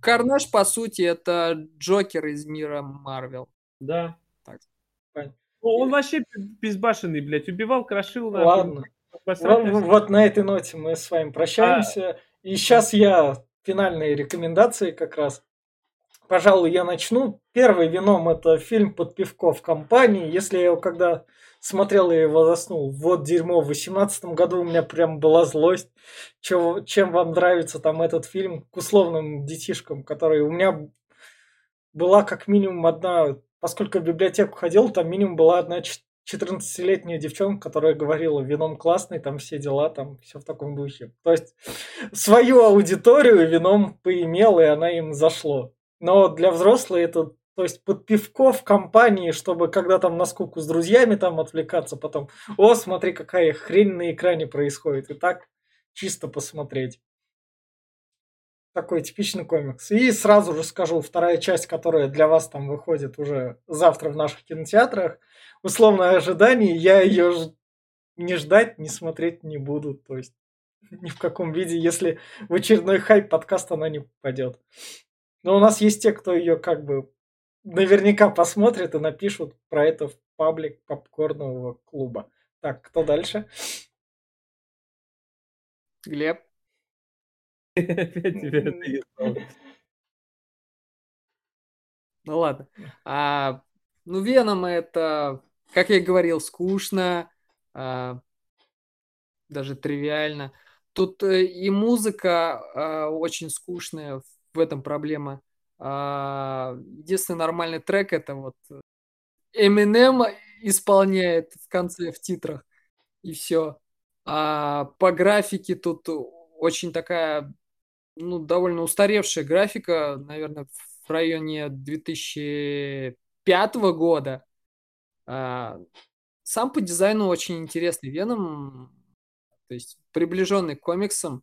Карнаж, по сути, это Джокер из мира Марвел. Да. Так. Понятно. Ну, Он вообще безбашенный, блядь. Убивал, крошил. Ладно. Вот, на этой ноте мы с вами прощаемся. И сейчас я финальные рекомендации как раз. Пожалуй, я начну. Первый вином это фильм под пивко в компании. Если я его когда смотрел, я его заснул. Вот дерьмо. В 2018 году у меня прям была злость. Чё- чем вам нравится там этот фильм к условным детишкам, которые у меня была как минимум одна, поскольку в библиотеку ходил, там минимум была одна ч- 14-летняя девчонка, которая говорила, вином классный, там все дела, там все в таком духе. То есть свою аудиторию вином поимел, и она им зашло. Но для взрослых это, то есть под пивко в компании, чтобы когда там на скуку с друзьями там отвлекаться, потом, о, смотри, какая хрень на экране происходит. И так чисто посмотреть. Такой типичный комикс. И сразу же скажу, вторая часть, которая для вас там выходит уже завтра в наших кинотеатрах, условное ожидание, я ее не ждать, не смотреть не буду. То есть ни в каком виде, если в очередной хайп подкаст она не попадет. Но у нас есть те, кто ее как бы наверняка посмотрят и напишут про это в паблик попкорнового клуба. Так, кто дальше? Глеб. Опять тебя Ну ладно. А, ну, Веном это, как я и говорил, скучно, а, даже тривиально. Тут э, и музыка а, очень скучная, в этом проблема. А, единственный нормальный трек это вот Eminem исполняет в конце в титрах и все. А по графике тут очень такая, ну, довольно устаревшая графика, наверное, в районе 2005 года. А, сам по дизайну очень интересный Веном, то есть приближенный к комиксам,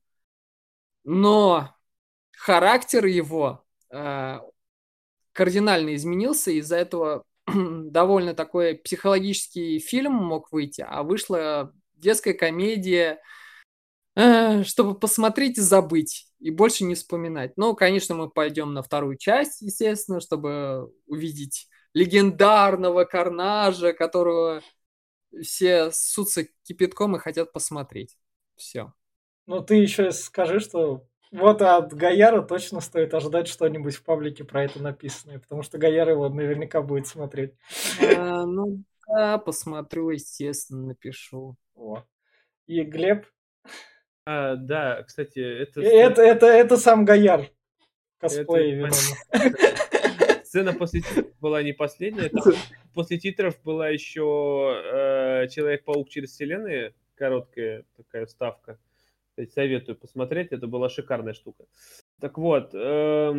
но характер его а, кардинально изменился, из-за этого довольно такой психологический фильм мог выйти, а вышла детская комедия, чтобы посмотреть и забыть, и больше не вспоминать. Ну, конечно, мы пойдем на вторую часть, естественно, чтобы увидеть легендарного Карнажа, которого все ссутся кипятком и хотят посмотреть. Все. Ну, ты еще скажи, что вот от Гаяра точно стоит ожидать что-нибудь в паблике про это написанное, потому что Гаяр его наверняка будет смотреть. А, ну да, посмотрю, естественно, напишу. О. И Глеб? А, да, кстати, это... Это, это, это сам Гаяр. Косплей, это... Сцена после титров была не последняя. После титров была еще э, Человек-паук через вселенные, короткая такая вставка. Советую посмотреть, это была шикарная штука. Так вот, э,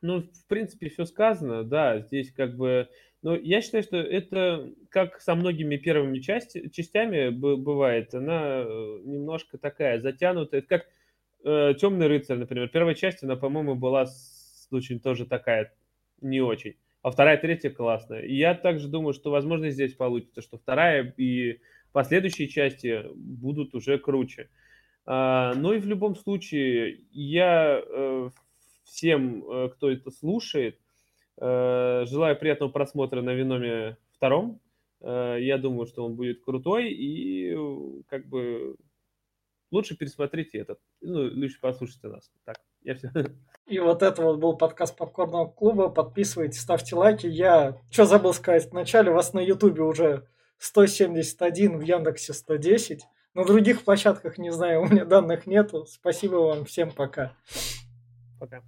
ну, в принципе, все сказано, да, здесь как бы... Но я считаю, что это, как со многими первыми части, частями бывает, она э, немножко такая затянутая. Это как э, «Темный рыцарь», например. Первая часть, она, по-моему, была очень тоже такая не очень. А вторая, третья классная. И я также думаю, что, возможно, здесь получится, что вторая и последующие части будут уже круче. А, ну и в любом случае, я э, всем, э, кто это слушает, желаю приятного просмотра на Веноме втором. Я думаю, что он будет крутой и как бы лучше пересмотрите этот, ну, лучше послушайте нас. Так, я все. И вот это вот был подкаст Попкорного клуба. Подписывайтесь, ставьте лайки. Я что забыл сказать вначале, вас на Ютубе уже 171, в Яндексе 110. На других площадках не знаю, у меня данных нету. Спасибо вам всем, пока. Пока.